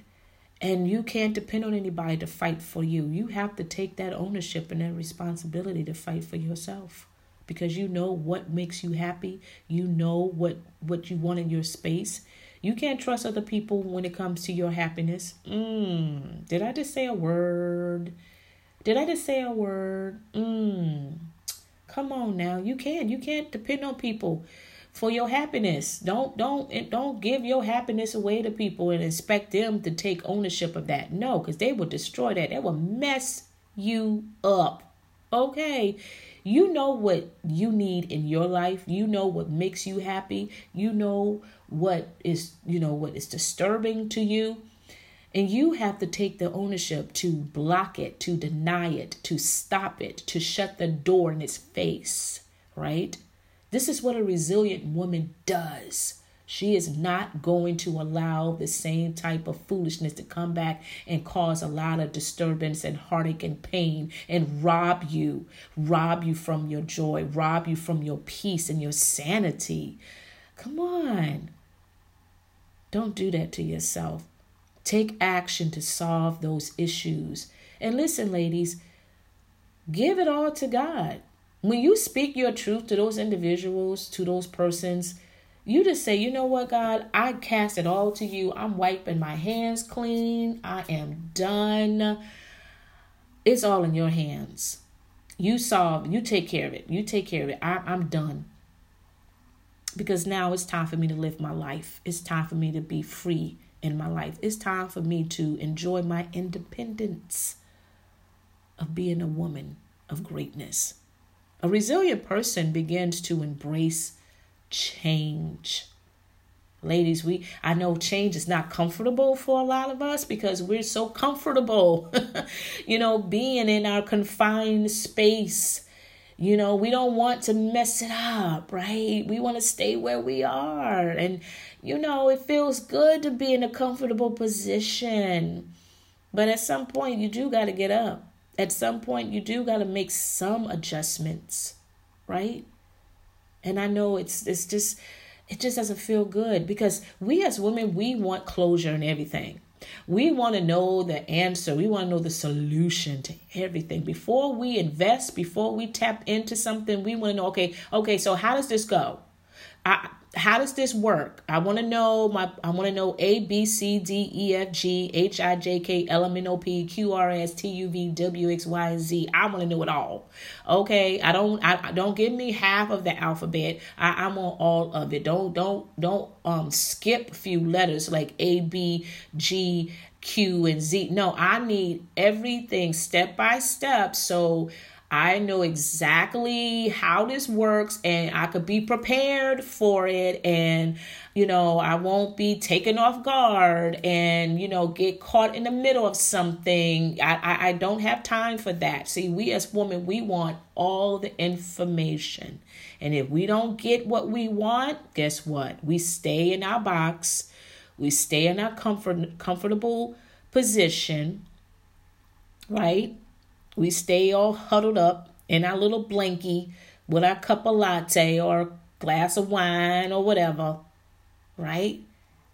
And you can't depend on anybody to fight for you. You have to take that ownership and that responsibility to fight for yourself because you know what makes you happy. You know what what you want in your space. You can't trust other people when it comes to your happiness. Mm. did i just say a word? Did i just say a word? Mm. come on now. You can't. you can't depend on people for your happiness. Don't don't don't give your happiness away to people and expect them to take ownership of that. No because they will destroy that. They will mess you up. Okay you know what you need in your life. You know what makes you happy. You know what is, you know, what is disturbing to you. And you have to take the ownership to block it, to deny it, to stop it, to shut the door in its face, right? This is what a resilient woman does. She is not going to allow the same type of foolishness to come back and cause a lot of disturbance and heartache and pain and rob you, rob you from your joy, rob you from your peace and your sanity. Come on. Don't do that to yourself. Take action to solve those issues. And listen, ladies, give it all to God. When you speak your truth to those individuals, to those persons, you just say, you know what, God, I cast it all to you. I'm wiping my hands clean. I am done. It's all in your hands. You solve, you take care of it. You take care of it. I, I'm done. Because now it's time for me to live my life. It's time for me to be free in my life. It's time for me to enjoy my independence of being a woman of greatness. A resilient person begins to embrace change. Ladies, we I know change is not comfortable for a lot of us because we're so comfortable, you know, being in our confined space. You know, we don't want to mess it up, right? We want to stay where we are. And, you know, it feels good to be in a comfortable position. But at some point, you do got to get up. at some point you do got to make some adjustments, right? And I know it's it's just it just doesn't feel good because we as women we want closure and everything. We want to know the answer. We want to know the solution to everything. Before we invest, before we tap into something, we want to know okay, okay, so how does this go? I how does this work? I want to know my I want to know A B C D E F G H I J K L M N O P Q R S T U V W X Y Z. I want to know it all. Okay, I don't I don't give me half of the alphabet. I, I'm on all of it. Don't don't don't um skip a few letters like A B G Q and Z. No, I need everything step by step so I know exactly how this works and I could be prepared for it and you know I won't be taken off guard and you know get caught in the middle of something. I, I, I don't have time for that. See, we as women we want all the information. And if we don't get what we want, guess what? We stay in our box. We stay in our comfort comfortable position, right? We stay all huddled up in our little blankie with our cup of latte or glass of wine or whatever, right?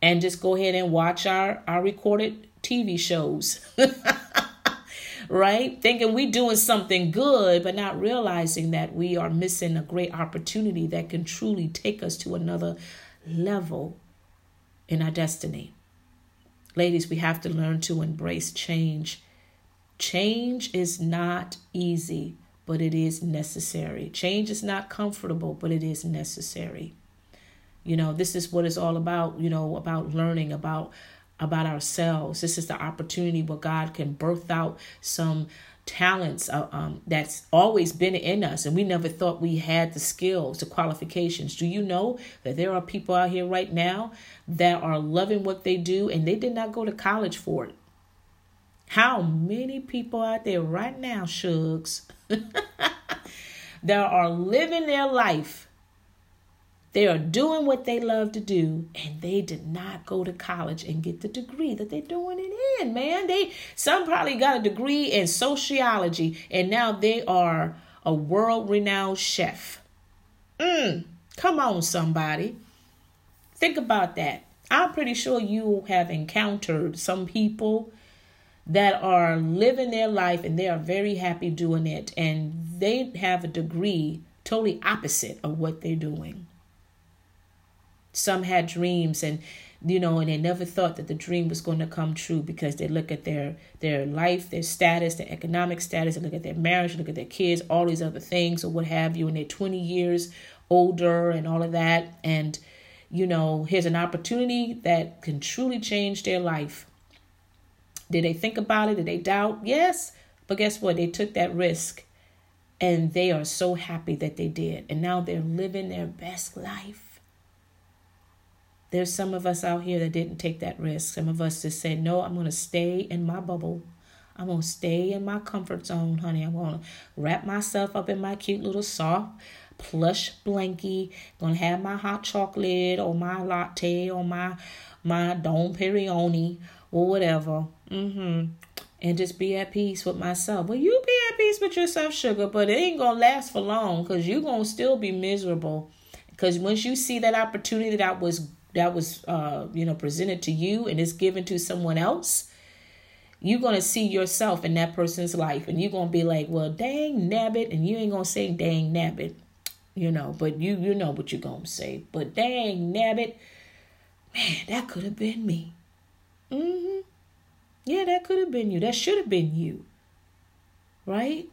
And just go ahead and watch our, our recorded TV shows. right? Thinking we doing something good, but not realizing that we are missing a great opportunity that can truly take us to another level in our destiny. Ladies, we have to learn to embrace change Change is not easy, but it is necessary. Change is not comfortable, but it is necessary. You know, this is what it's all about, you know, about learning about about ourselves. This is the opportunity where God can birth out some talents uh, um, that's always been in us and we never thought we had the skills the qualifications do you know that there are people out here right now that are loving what they do and they did not go to college for it how many people out there right now, Shugs, that are living their life? They are doing what they love to do, and they did not go to college and get the degree that they're doing it in, man. They some probably got a degree in sociology, and now they are a world-renowned chef. Mm, come on, somebody. Think about that. I'm pretty sure you have encountered some people that are living their life and they are very happy doing it. And they have a degree totally opposite of what they're doing. Some had dreams and you know and they never thought that the dream was going to come true because they look at their their life their status their economic status they look at their marriage look at their kids all these other things or what have you and they're 20 years older and all of that. And you know here's an opportunity that can truly change their life did they think about it? Did they doubt? Yes. But guess what? They took that risk and they are so happy that they did. And now they're living their best life. There's some of us out here that didn't take that risk. Some of us just said, no, I'm going to stay in my bubble. I'm going to stay in my comfort zone, honey. I'm going to wrap myself up in my cute little soft plush blankie. Going to have my hot chocolate or my latte or my my Dom Perignon or whatever. Mm-hmm. And just be at peace with myself. Well, you be at peace with yourself, sugar, but it ain't gonna last for long because you're gonna still be miserable. Because once you see that opportunity that was that was uh you know presented to you and it's given to someone else, you're gonna see yourself in that person's life, and you're gonna be like, "Well, dang nabbit," and you ain't gonna say "dang nabbit," you know, but you you know what you're gonna say. But dang nabbit, man, that could have been me. Mm-hmm. Yeah, that could have been you. That should have been you. Right?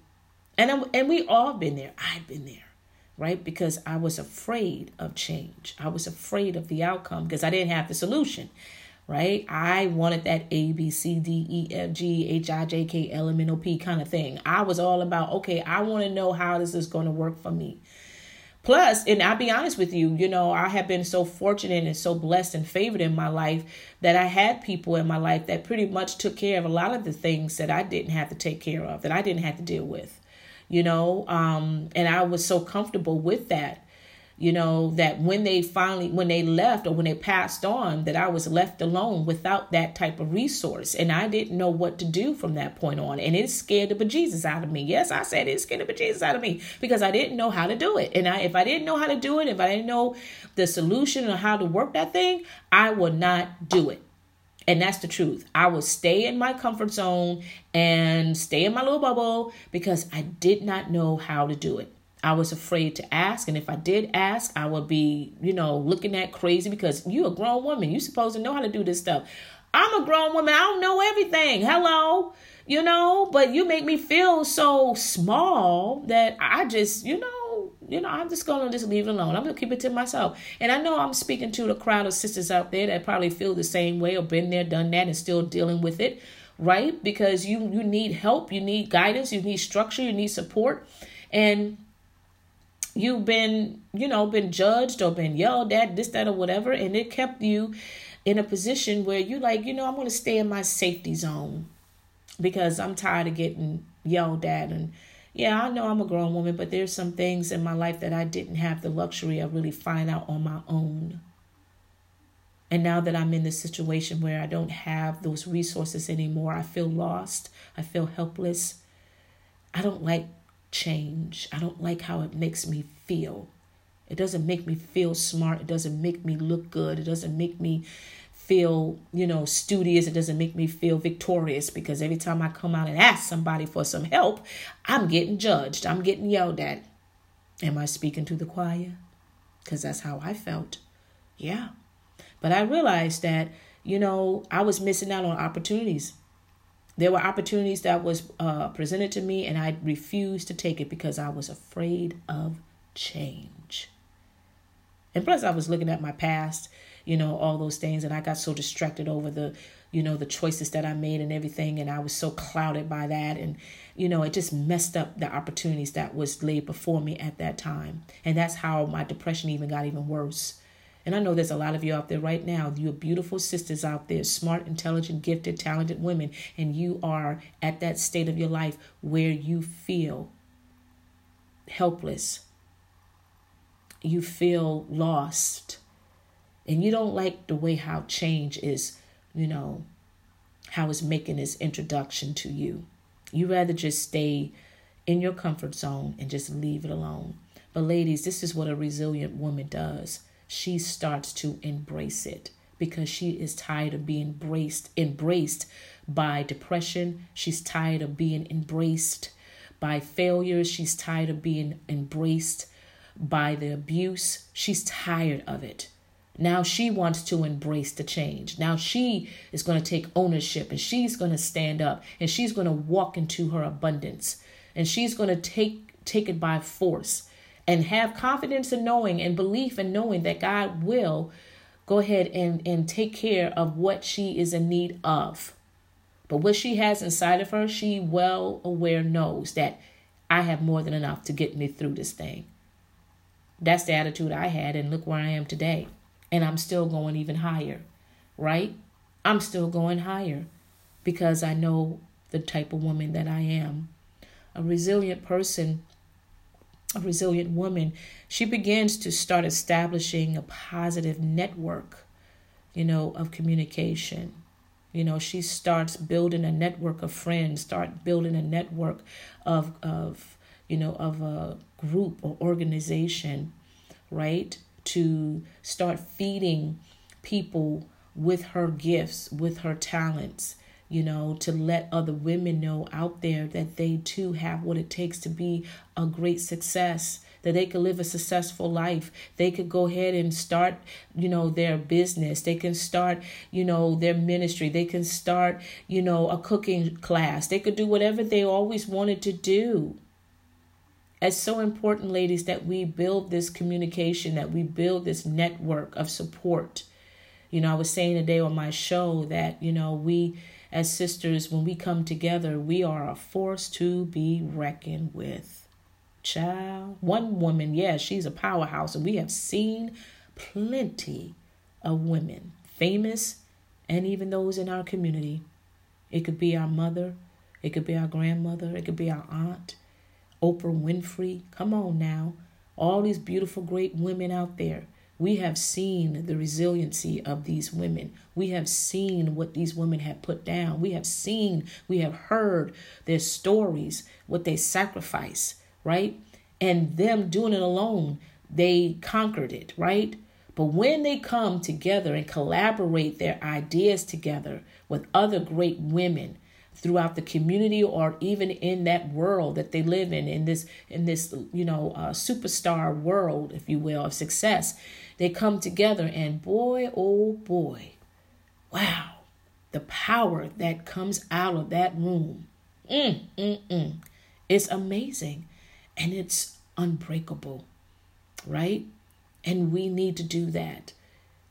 And I'm, and we all been there. I've been there. Right? Because I was afraid of change. I was afraid of the outcome because I didn't have the solution. Right? I wanted that A B C D E F G H I J K L M N O P kind of thing. I was all about, okay, I want to know how this is going to work for me. Plus, and I'll be honest with you, you know, I have been so fortunate and so blessed and favored in my life that I had people in my life that pretty much took care of a lot of the things that I didn't have to take care of, that I didn't have to deal with, you know, um, and I was so comfortable with that you know that when they finally when they left or when they passed on that i was left alone without that type of resource. And i didn't know what to do from that point on. And it scared the bejesus out of me. Yes i said it scared the bejesus out of me because i didn't know how to do it. And I, if i didn't know how to do it if i didn't know the solution or how to work that thing i would not do it. And that's the truth. I would stay in my comfort zone and stay in my little bubble because I did not know how to do it. I was afraid to ask. And if I did ask, I would be, you know, looking at crazy because you're a grown woman. You're supposed to know how to do this stuff. I'm a grown woman. I don't know everything. Hello. You know, but you make me feel so small that I just, you know, you know, I'm just gonna just leave it alone. I'm gonna keep it to myself. And I know I'm speaking to the crowd of sisters out there that probably feel the same way or been there, done that, and still dealing with it, right? Because you you need help, you need guidance, you need structure, you need support. And you've been, you know, been judged or been yelled at, this, that, or whatever, and it kept you in a position where you like, you know, I'm to stay in my safety zone because I'm tired of getting yelled at and yeah, I know I'm a grown woman, but there's some things in my life that I didn't have the luxury of really finding out on my own. And now that I'm in this situation where I don't have those resources anymore, I feel lost. I feel helpless. I don't like change. I don't like how it makes me feel. It doesn't make me feel smart. It doesn't make me look good. It doesn't make me feel, you know, studious. It doesn't make me feel victorious because every time I come out and ask somebody for some help, I'm getting judged. I'm getting yelled at. Am I speaking to the choir? Because that's how I felt. Yeah. But I realized that, you know, I was missing out on opportunities. There were opportunities that was uh, presented to me, and I refused to take it because I was afraid of change. And plus, I was looking at my past, you know, all those things, and I got so distracted over the, you know, the choices that I made and everything, and I was so clouded by that, and you know, it just messed up the opportunities that was laid before me at that time, and that's how my depression even got even worse and I know there's a lot of you out there right now, you're beautiful sisters out there, smart, intelligent, gifted, talented women, and you are at that state of your life where you feel helpless. You feel lost. And you don't like the way how change is, you know, how it's making its introduction to you. You rather just stay in your comfort zone and just leave it alone. But ladies, this is what a resilient woman does she starts to embrace it because she is tired of being embraced embraced by depression. She's tired of being embraced by failures she's tired of being embraced by the abuse. She's tired of it. Now she wants to embrace the change. Now she is going to take ownership and she's going to stand up and she's going to walk into her abundance and she's going to take take it by force and have confidence in knowing and belief in knowing that God will go ahead and, and take care of what she is in need of. But what she has inside of her, she well aware knows that I have more than enough to get me through this thing. That's the attitude I had, and look where I am today. And I'm still going even higher, right? I'm still going higher because I know the type of woman that I am. A resilient person a resilient woman, she begins to start establishing a positive network, you know, of communication. You know, she starts building a network of friends, start building a network of of you know of a group or organization, right? To start feeding people with her gifts, with her talents, you know, to let other women know out there that they too have what it takes to be a great success that they could live a successful life. They could go ahead and start, you know, their business. They can start, you know, their ministry. They can start, you know, a cooking class. They could do whatever they always wanted to do. It's so important, ladies, that we build this communication, that we build this network of support. You know, I was saying today on my show that, you know, we as sisters, when we come together, we are a force to be reckoned with. Child, one woman, yeah, she's a powerhouse, and we have seen plenty of women, famous and even those in our community. It could be our mother, it could be our grandmother, it could be our aunt, Oprah Winfrey. Come on now. all these beautiful, great women out there. We have seen the resiliency of these women. We have seen what these women have put down. We have seen, we have heard their stories, what they sacrifice, right? And them doing it alone, they conquered it, right? But when they come together and collaborate their ideas together with other great women, throughout the community or even in that world that they live in in this in this you know uh, superstar world if you will of success they come together and boy oh boy wow the power that comes out of that room. Mm, mm, mm. it's amazing and it's unbreakable right? And we need to do that.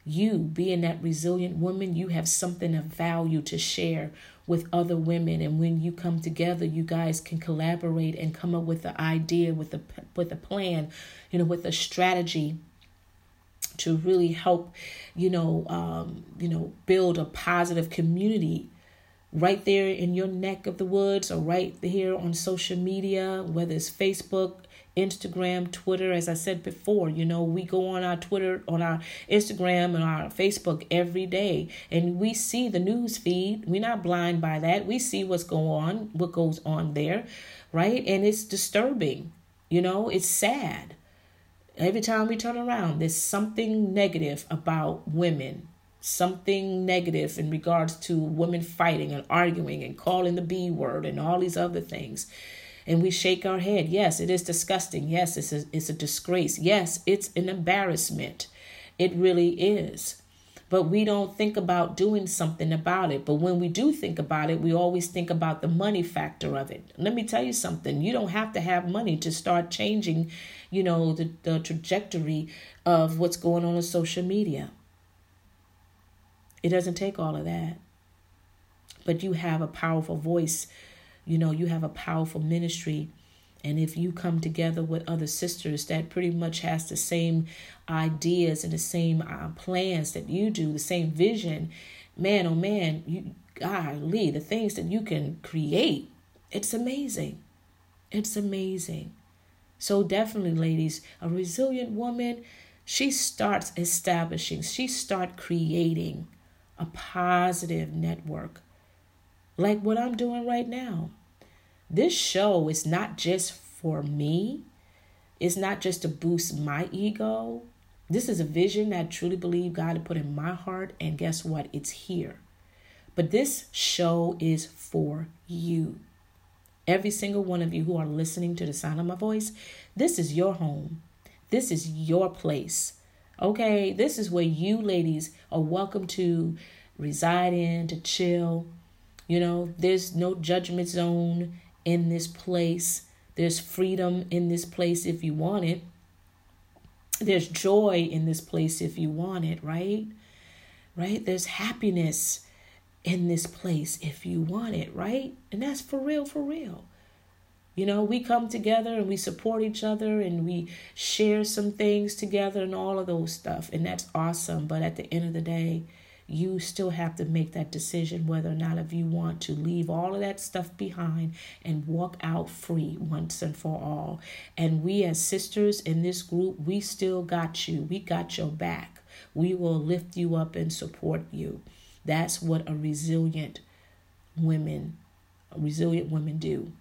You being that resilient woman you have something of value to share with other women. And when you come together you guys can collaborate and come up with the idea with a with a plan you know with a strategy to really help you know um, you know build a positive community right there in your neck of the woods or right here on social media whether it's facebook Instagram, Twitter. As I said before, you know, we go on our Twitter, on our Instagram, and our Facebook every day, and we see the news feed. We're not blind by that. We see what's going on, what goes on there, right? And it's disturbing. You know, it's sad. Every time we turn around, there's something negative about women something negative in regards to women fighting and arguing and calling the B word and all these other things and we shake our head. Yes, it is disgusting. Yes, it's a, it's a disgrace. Yes, it's an embarrassment. It really is. But we don't think about doing something about it. But when we do think about it, we always think about the money factor of it. Let me tell you something. You don't have to have money to start changing, you know, the, the trajectory of what's going on on social media. It doesn't take all of that. But you have a powerful voice you know, you have a powerful ministry. And if you come together with other sisters that pretty much has the same ideas and the same uh, plans that you do, the same vision, man, oh man, you golly, the things that you can create, it's amazing. It's amazing. So definitely, ladies, a resilient woman, she starts establishing, she start creating a positive network like what I'm doing right now. This show is not just for me, it's not just to boost my ego. This is a vision that I truly believe God put in my heart, and guess what? It's here. But this show is for you. Every single one of you who are listening to the sound of my voice, this is your home. This is your place. Okay, this is where you ladies are welcome to reside in, to chill, you know, there's no judgment zone in this place. There's freedom in this place if you want it. There's joy in this place if you want it, right? Right? There's happiness in this place if you want it, right? And that's for real, for real. You know, we come together and we support each other and we share some things together and all of those stuff. And that's awesome. But at the end of the day, you still have to make that decision whether or not if you want to leave all of that stuff behind and walk out free once and for all. And we as sisters in this group, we still got you. We got your back. We will lift you up and support you. That's what a resilient women, resilient women do.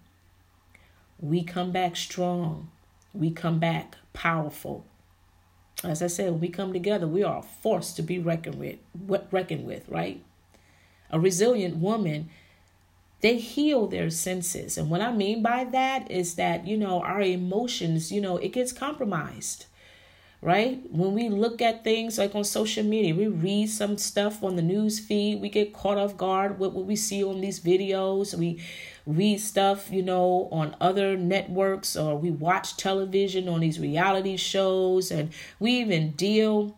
We come back strong. We come back powerful as I said, when we come together, we are a force to be reckoned with, reckoned with, right? A resilient woman, they heal their senses. And what I mean by that is that, you know, our emotions, you know, it gets compromised right? When we look at things like on social media, we read some stuff on the news feed, we get caught off guard with what we see on these videos. We read stuff, you know, on other networks or we watch television on these reality shows and we even deal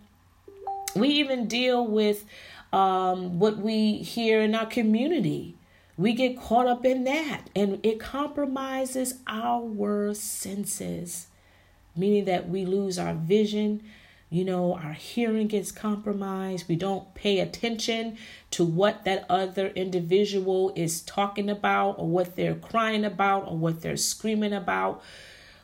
we even deal with um, what we hear in our community. We get caught up in that and it compromises our senses, meaning that we lose our vision, you know, our hearing gets compromised. We don't pay attention to what that other individual is talking about or what they're crying about or what they're screaming about.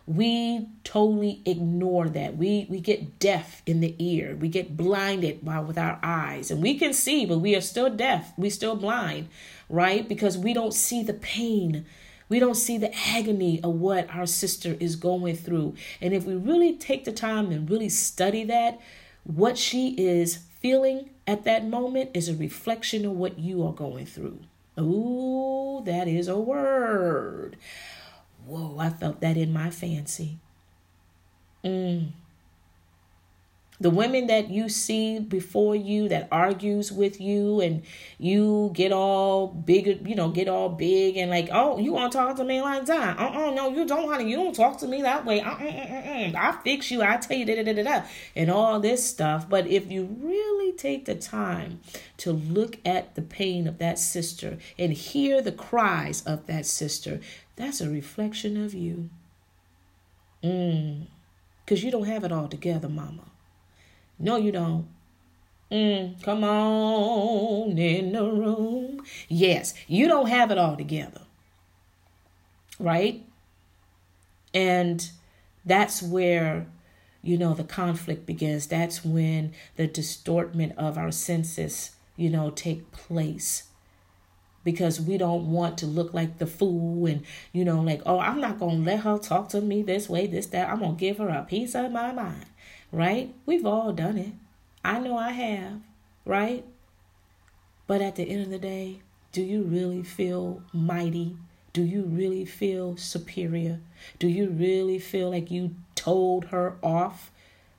we totally ignore that. We we get deaf in the ear. We get blinded by with our eyes. And we can see, but we are still deaf. We still blind, right? Because we don't see the pain. We don't see the agony of what our sister is going through. And if we really take the time and really study that, what she is feeling at that moment is a reflection of what you are going through. Ooh, that is a word. Whoa, I felt that in my fancy. Mm. The women that you see before you that argues with you and you get all big, you know, get all big and like, oh, you want to talk to me like that? Uh-uh, no, you don't, honey. You don't talk to me that way. Uh-uh, uh-uh, I fix you. I tell you da da da da and all this stuff. But if you really take the time to look at the pain of that sister and hear the cries of that sister, that's a reflection of you. Mm. Because you don't have it all together, mama. No, you don't. Mm, come on in the room. Yes, you don't have it all together. Right? And that's where, you know, the conflict begins. That's when the distortment of our senses, you know, take place because we don't want to look like the fool and you know like oh i'm not to let her talk to me this way this that i'm to give her a piece of my mind right? We've all done it. I know i have right? But at the end of the day do you really feel mighty? Do you really feel superior? Do you really feel like you told her off?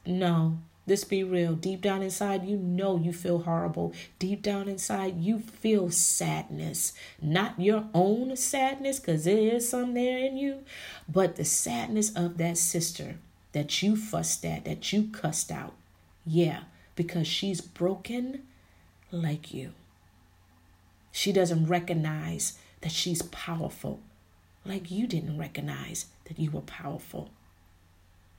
No. Let's be real. Deep down inside, you know you feel horrible. Deep down inside, you feel sadness. Not your own sadness, because there is some there in you, but the sadness of that sister that you fussed at, that you cussed out. Yeah, because she's broken like you. She doesn't recognize that she's powerful like you didn't recognize that you were powerful.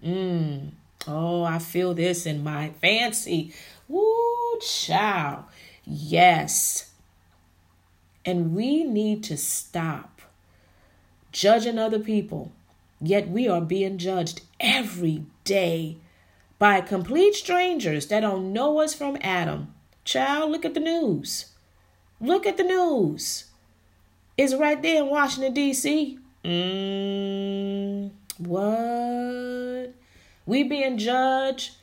Mmm. Oh, I feel this in my fancy. Woo, child. Yes. And we need to stop judging other people, yet we are being judged every day by complete strangers that don't know us from Adam. Child, look at the news. Look at the news. It's right there in Washington, D.C. Mm, what? We being judged.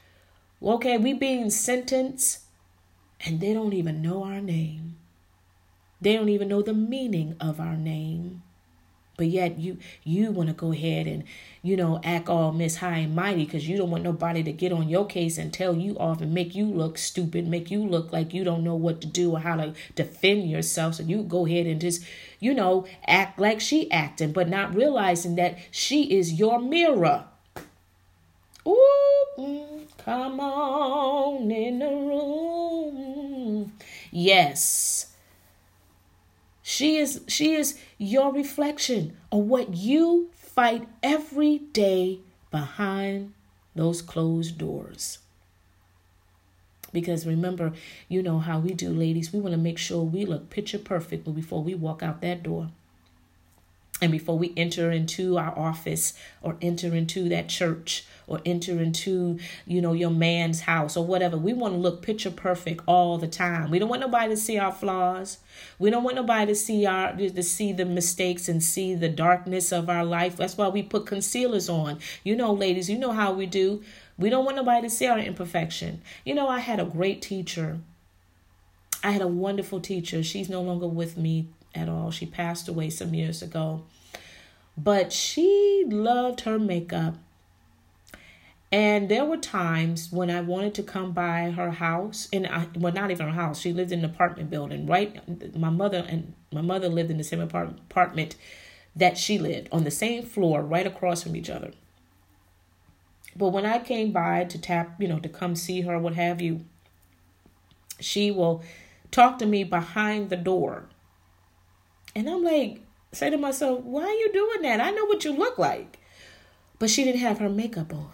Okay, we being sentenced. And they don't even know our name. They don't even know the meaning of our name. But yet you you want to go ahead and, you know, act all miss high and mighty because you don't want nobody to get on your case and tell you off and make you look stupid, make you look like you don't know what to do or how to defend yourself. So you go ahead and just, you know, act like she acting, but not realizing that she is your mirror. Ooh, come on in the room. Yes. She is she is your reflection of what you fight every day behind those closed doors. Because remember, you know how we do, ladies. We want to make sure we look picture perfect before we walk out that door. And before we enter into our office or enter into that church or enter into, you know, your man's house or whatever, we want to look picture perfect all the time. We don't want nobody to see our flaws. We don't want nobody to see our to see the mistakes and see the darkness of our life. That's why we put concealers on. You know, ladies, you know how we do. We don't want nobody to see our imperfection. You know, I had a great teacher. I had a wonderful teacher. She's no longer with me at all. She passed away some years ago. But she loved her makeup. And there were times when I wanted to come by her house, and I, well, not even her house. She lived in an apartment building, right? My mother and my mother lived in the same apartment that she lived on the same floor, right across from each other. But when I came by to tap, you know, to come see her, what have you, she will talk to me behind the door and I'm like, say to myself, why are you doing that? I know what you look like. But she didn't have her makeup on.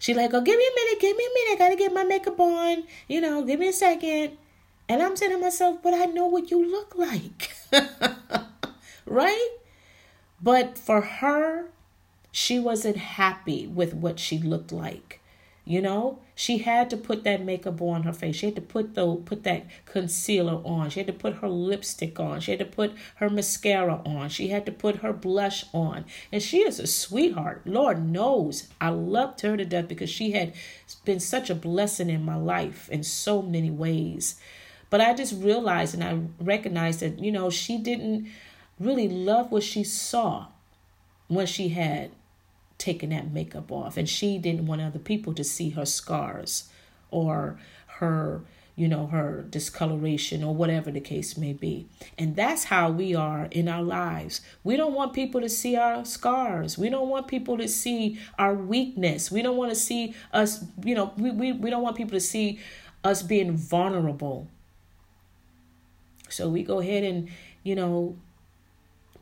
She like, oh, give me a minute, give me a minute. I gotta get my makeup on. You know, give me a second. And I'm saying to myself, but I know what you look like. right? But for her She wasn't happy with what she looked like. You know, she had to put that makeup on her face. She had to put the put that concealer on. She had to put her lipstick on. She had to put her mascara on. She had to put her blush on. And she is a sweetheart. Lord knows I loved her to death because she had been such a blessing in my life in so many ways. But I just realized and I recognized that, you know, she didn't really love what she saw when she had taking that makeup off. And she didn't want other people to see her scars or her, you know, her discoloration or whatever the case may be. And that's how we are in our lives. We don't want people to see our scars. We don't want people to see our weakness. We don't want to see us, you know, we, we, we don't want people to see us being vulnerable. So we go ahead and, you know,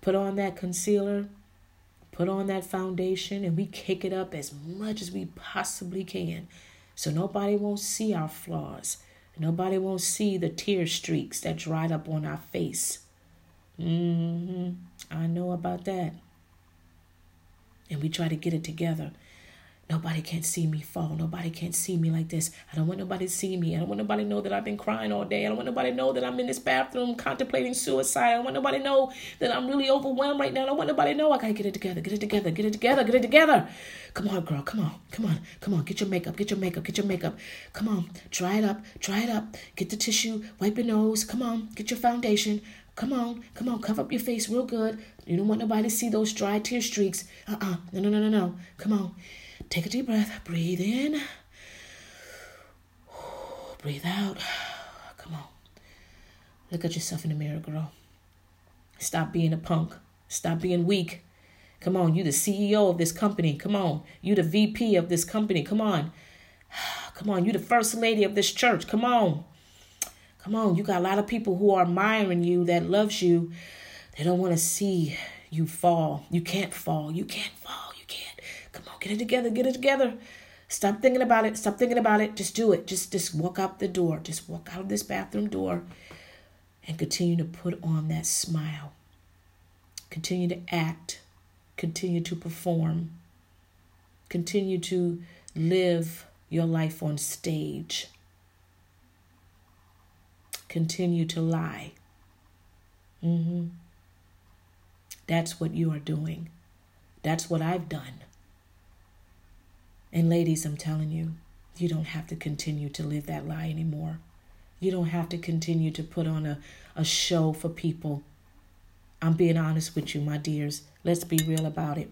put on that concealer put on that foundation and we kick it up as much as we possibly can so nobody won't see our flaws. Nobody won't see the tear streaks that dried up on our face. Mm-hmm. I know about that. And we try to get it together. Nobody can see me fall. Nobody can see me like this. I don't want nobody to see me. I don't want nobody to know that I've been crying all day. I don't want nobody to know that I'm in this bathroom contemplating suicide. I don't want nobody to know that I'm really overwhelmed right now. I don't want nobody to know. I gotta get it together. Get it together. Get it together. Get it together. Come on, girl. Come on. Come on. Come on. Get your makeup. Get your makeup. Get your makeup. Come on. Dry it up. Dry it up. Get the tissue. Wipe your nose. Come on. Get your foundation. Come on, come on, cover up your face real good. You don't want nobody to see those dry tear streaks. Uh uh No, no, no, no, no. Come on. Take a deep breath. Breathe in. Breathe out. Come on. Look at yourself in the mirror, girl. Stop being a punk. Stop being weak. Come on, you the CEO of this company. Come on. You the VP of this company. Come on. Come on, you the first lady of this church. Come on. Come on, you got a lot of people who are admiring you that loves you. They don't want to see you fall. You can't fall. You can't fall. Come on, get it together, get it together. Stop thinking about it. Stop thinking about it. Just do it. Just just walk out the door. Just walk out of this bathroom door and continue to put on that smile. Continue to act. Continue to perform. Continue to live your life on stage. Continue to lie. Mm-hmm. That's what you are doing. That's what I've done. And ladies, I'm telling you, you don't have to continue to live that lie anymore. You don't have to continue to put on a, a show for people. I'm being honest with you, my dears. Let's be real about it.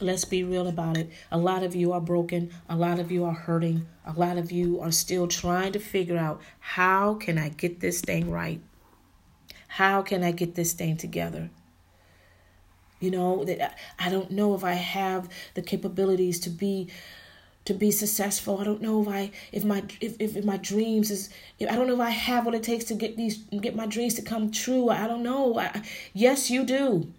Let's be real about it. A lot of you are broken. A lot of you are hurting. A lot of you are still trying to figure out how can I get this thing right? How can I get this thing together? You know that i don't know if i have the capabilities to be to be successful. I don't know if i if my if, if my dreams is i don't know if i have what it takes to get these get my dreams to come true. I don't know. I, yes you do.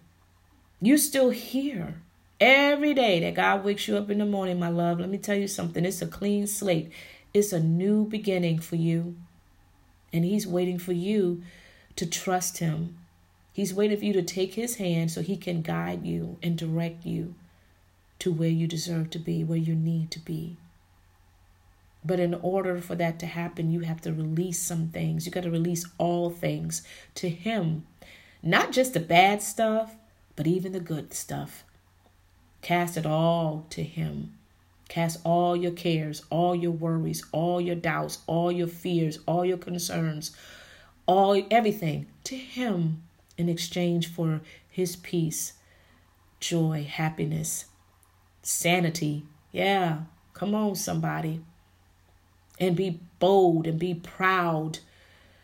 You still here. Every day that god wakes you up in the morning my love let me tell you something. It's a clean slate. It's a new beginning for you. And he's waiting for you to trust him He's waiting for you to take his hand so he can guide you and direct you to where you deserve to be, where you need to be. But in order for that to happen, you have to release some things. You got to release all things to him. Not just the bad stuff, but even the good stuff. Cast it all to him. Cast all your cares, all your worries, all your doubts, all your fears, all your concerns, all everything to him in exchange for his peace, joy, happiness, sanity. Yeah, come on, somebody. And be bold and be proud.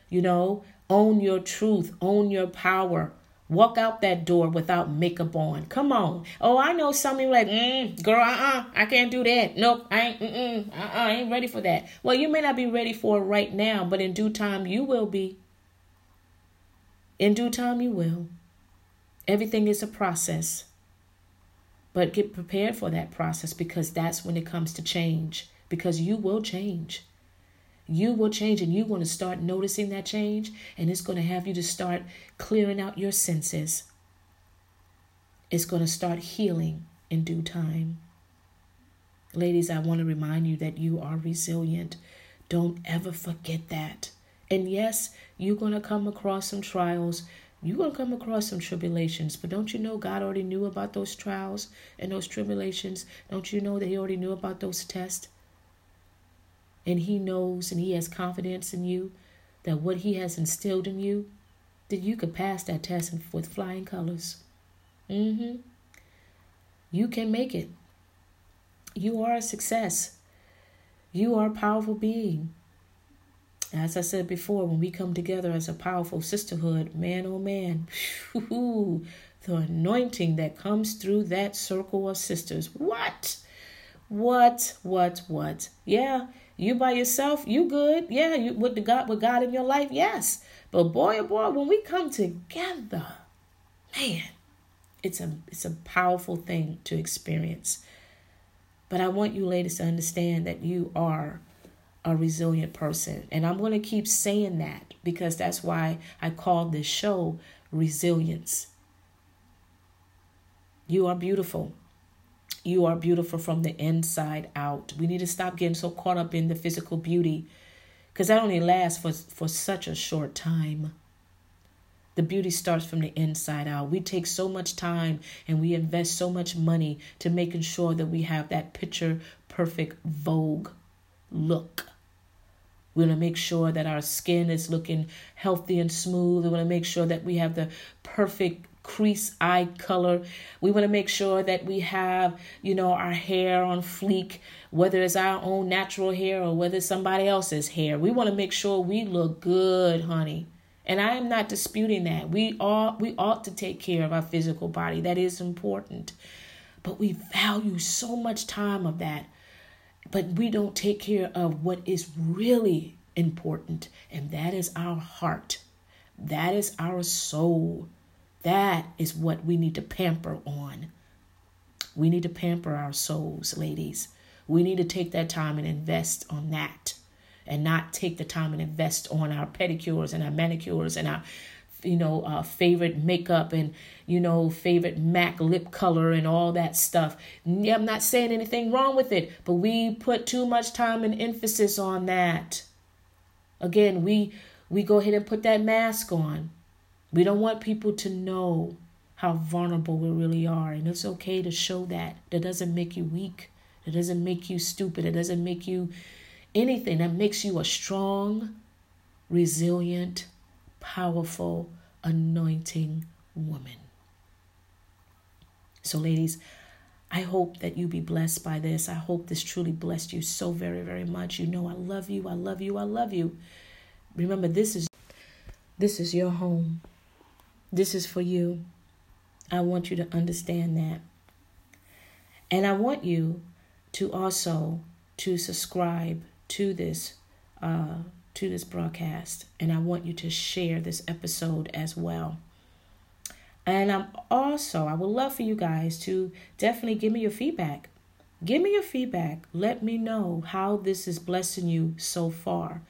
You know, own your truth, own your power. Walk out that door without makeup on. Come on. Oh, I know some of you like, mm, girl, uh-uh, I can't do that. Nope, I ain't, mm-mm, uh-uh, I ain't ready for that. Well, you may not be ready for it right now, but in due time you will be. In due time, you will. Everything is a process. But get prepared for that process because that's when it comes to change, because you will change. You will change, and you're going to start noticing that change, and it's going to have you to start clearing out your senses. it's going to start healing in due time. Ladies, I want to remind you that you are resilient. Don't ever forget that. And yes, you're going to come across some trials. You're going to come across some tribulations. But don't you know God already knew about those trials and those tribulations? Don't you know that He already knew about those tests? And He knows and He has confidence in you that what He has instilled in you, that you could pass that test with flying colors. Mm-hmm. You can make it. You are a success. You are a powerful being. As I said before, when we come together as a powerful sisterhood, man oh man, whew, the anointing that comes through that circle of sisters. What? What? What? What? Yeah, you by yourself, you good. Yeah, you with the God with God in your life, yes. But boy oh boy, when we come together, man, it's a it's a powerful thing to experience. But I want you ladies to understand that you are a resilient person. And I'm going to keep saying that because that's why I called this show Resilience. You are beautiful. You are beautiful from the inside out. We need to stop getting so caught up in the physical beauty because that only lasts for, for such a short time. The beauty starts from the inside out. We take so much time and we invest so much money to making sure that we have that picture perfect Vogue look. We want to make sure that our skin is looking healthy and smooth. We want to make sure that we have the perfect crease eye color. We want to make sure that we have, you know, our hair on fleek, whether it's our own natural hair or whether somebody else's hair. We want to make sure we look good, honey. And I am not disputing that. We all we ought to take care of our physical body. That is important. But we value so much time of that. But we don't take care of what is really important, and that is our heart. That is our soul. That is what we need to pamper on. We need to pamper our souls, ladies. We need to take that time and invest on that and not take the time and invest on our pedicures and our manicures and our you know uh, favorite makeup and you know favorite mac lip color and all that stuff. I'm not saying anything wrong with it but we put too much time and emphasis on that. Again we we go ahead and put that mask on. We don't want people to know how vulnerable we really are and it's okay to show that. That doesn't make you weak. It doesn't make you stupid. It doesn't make you anything. That makes you a strong, resilient, powerful, anointing woman. So, ladies, I hope that you be blessed by this. I hope this truly blessed you so very, very much. You know I love you. I love you. I love you. Remember this is this is your home. This is for you. I want you to understand that. And I want you to also to subscribe to this uh, to this broadcast, and I want you to share this episode as well. And I'm also I would love for you guys to definitely give me your feedback. Give me your feedback. Let me know how this is blessing you so far.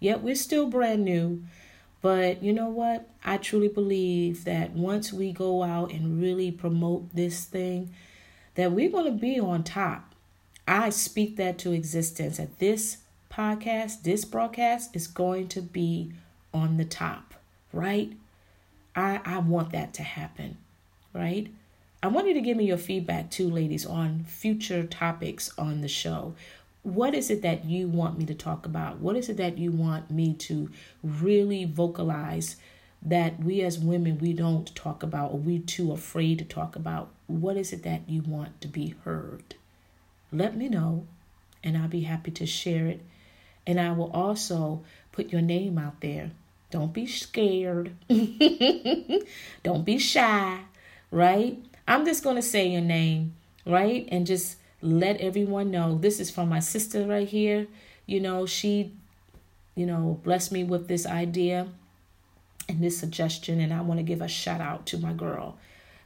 Yet we're still brand new, but you know what? I truly believe that once we go out and really promote this thing, that we're going to be on top. I speak that to existence at this podcast, this broadcast is going to be on the top, right? I, I want that to happen, right? I want you to give me your feedback too, ladies, on future topics on the show. What is it that you want me to talk about? What is it that you want me to really vocalize that we as women we don't talk about or we too afraid to talk about? What is it that you want to be heard? Let me know and I'll be happy to share it and I will also put your name out there. Don't be scared. Don't be shy, right? I'm just going to say your name, right? And just let everyone know this is from my sister right here. You know, she, you know, blessed me with this idea and this suggestion, and I want to give a shout out to my girl.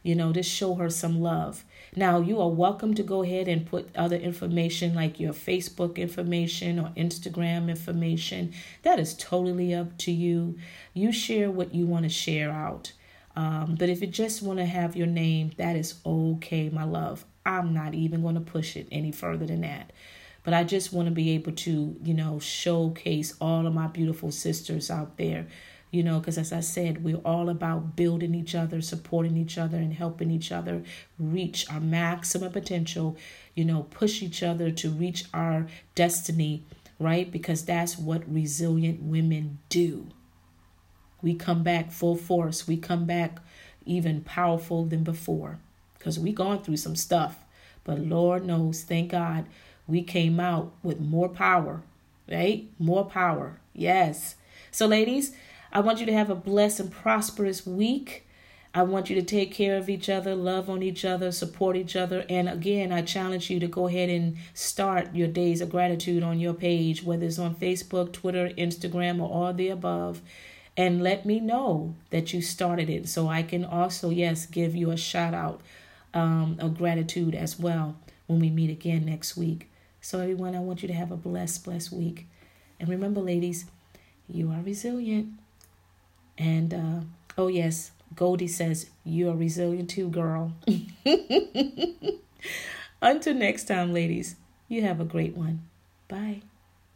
You know, just show her some love. Now, you are welcome to go ahead and put other information like your Facebook information or Instagram information. That is totally up to you. You share what you want to share out. Um, but if you just want to have your name, that is okay, my love. I'm not even going to push it any further than that. But I just want to be able to, you know, showcase all of my beautiful sisters out there, you know, because as I said, we're all about building each other, supporting each other, and helping each other reach our maximum potential, you know, push each other to reach our destiny, right? Because that's what resilient women do. We come back full force, we come back even powerful than before because we gone through some stuff. But Lord knows, thank God we came out with more power, right? More power. Yes. So, ladies, I want you to have a blessed and prosperous week. I want you to take care of each other, love on each other, support each other. And again, I challenge you to go ahead and start your days of gratitude on your page, whether it's on Facebook, Twitter, Instagram, or all the above. And let me know that you started it so I can also, yes, give you a shout out um, of gratitude as well when we meet again next week. So, everyone, I want you to have a blessed, blessed week. And remember, ladies, you are resilient. And, uh, oh, yes, Goldie says, you are resilient too, girl. Until next time, ladies, you have a great one. Bye.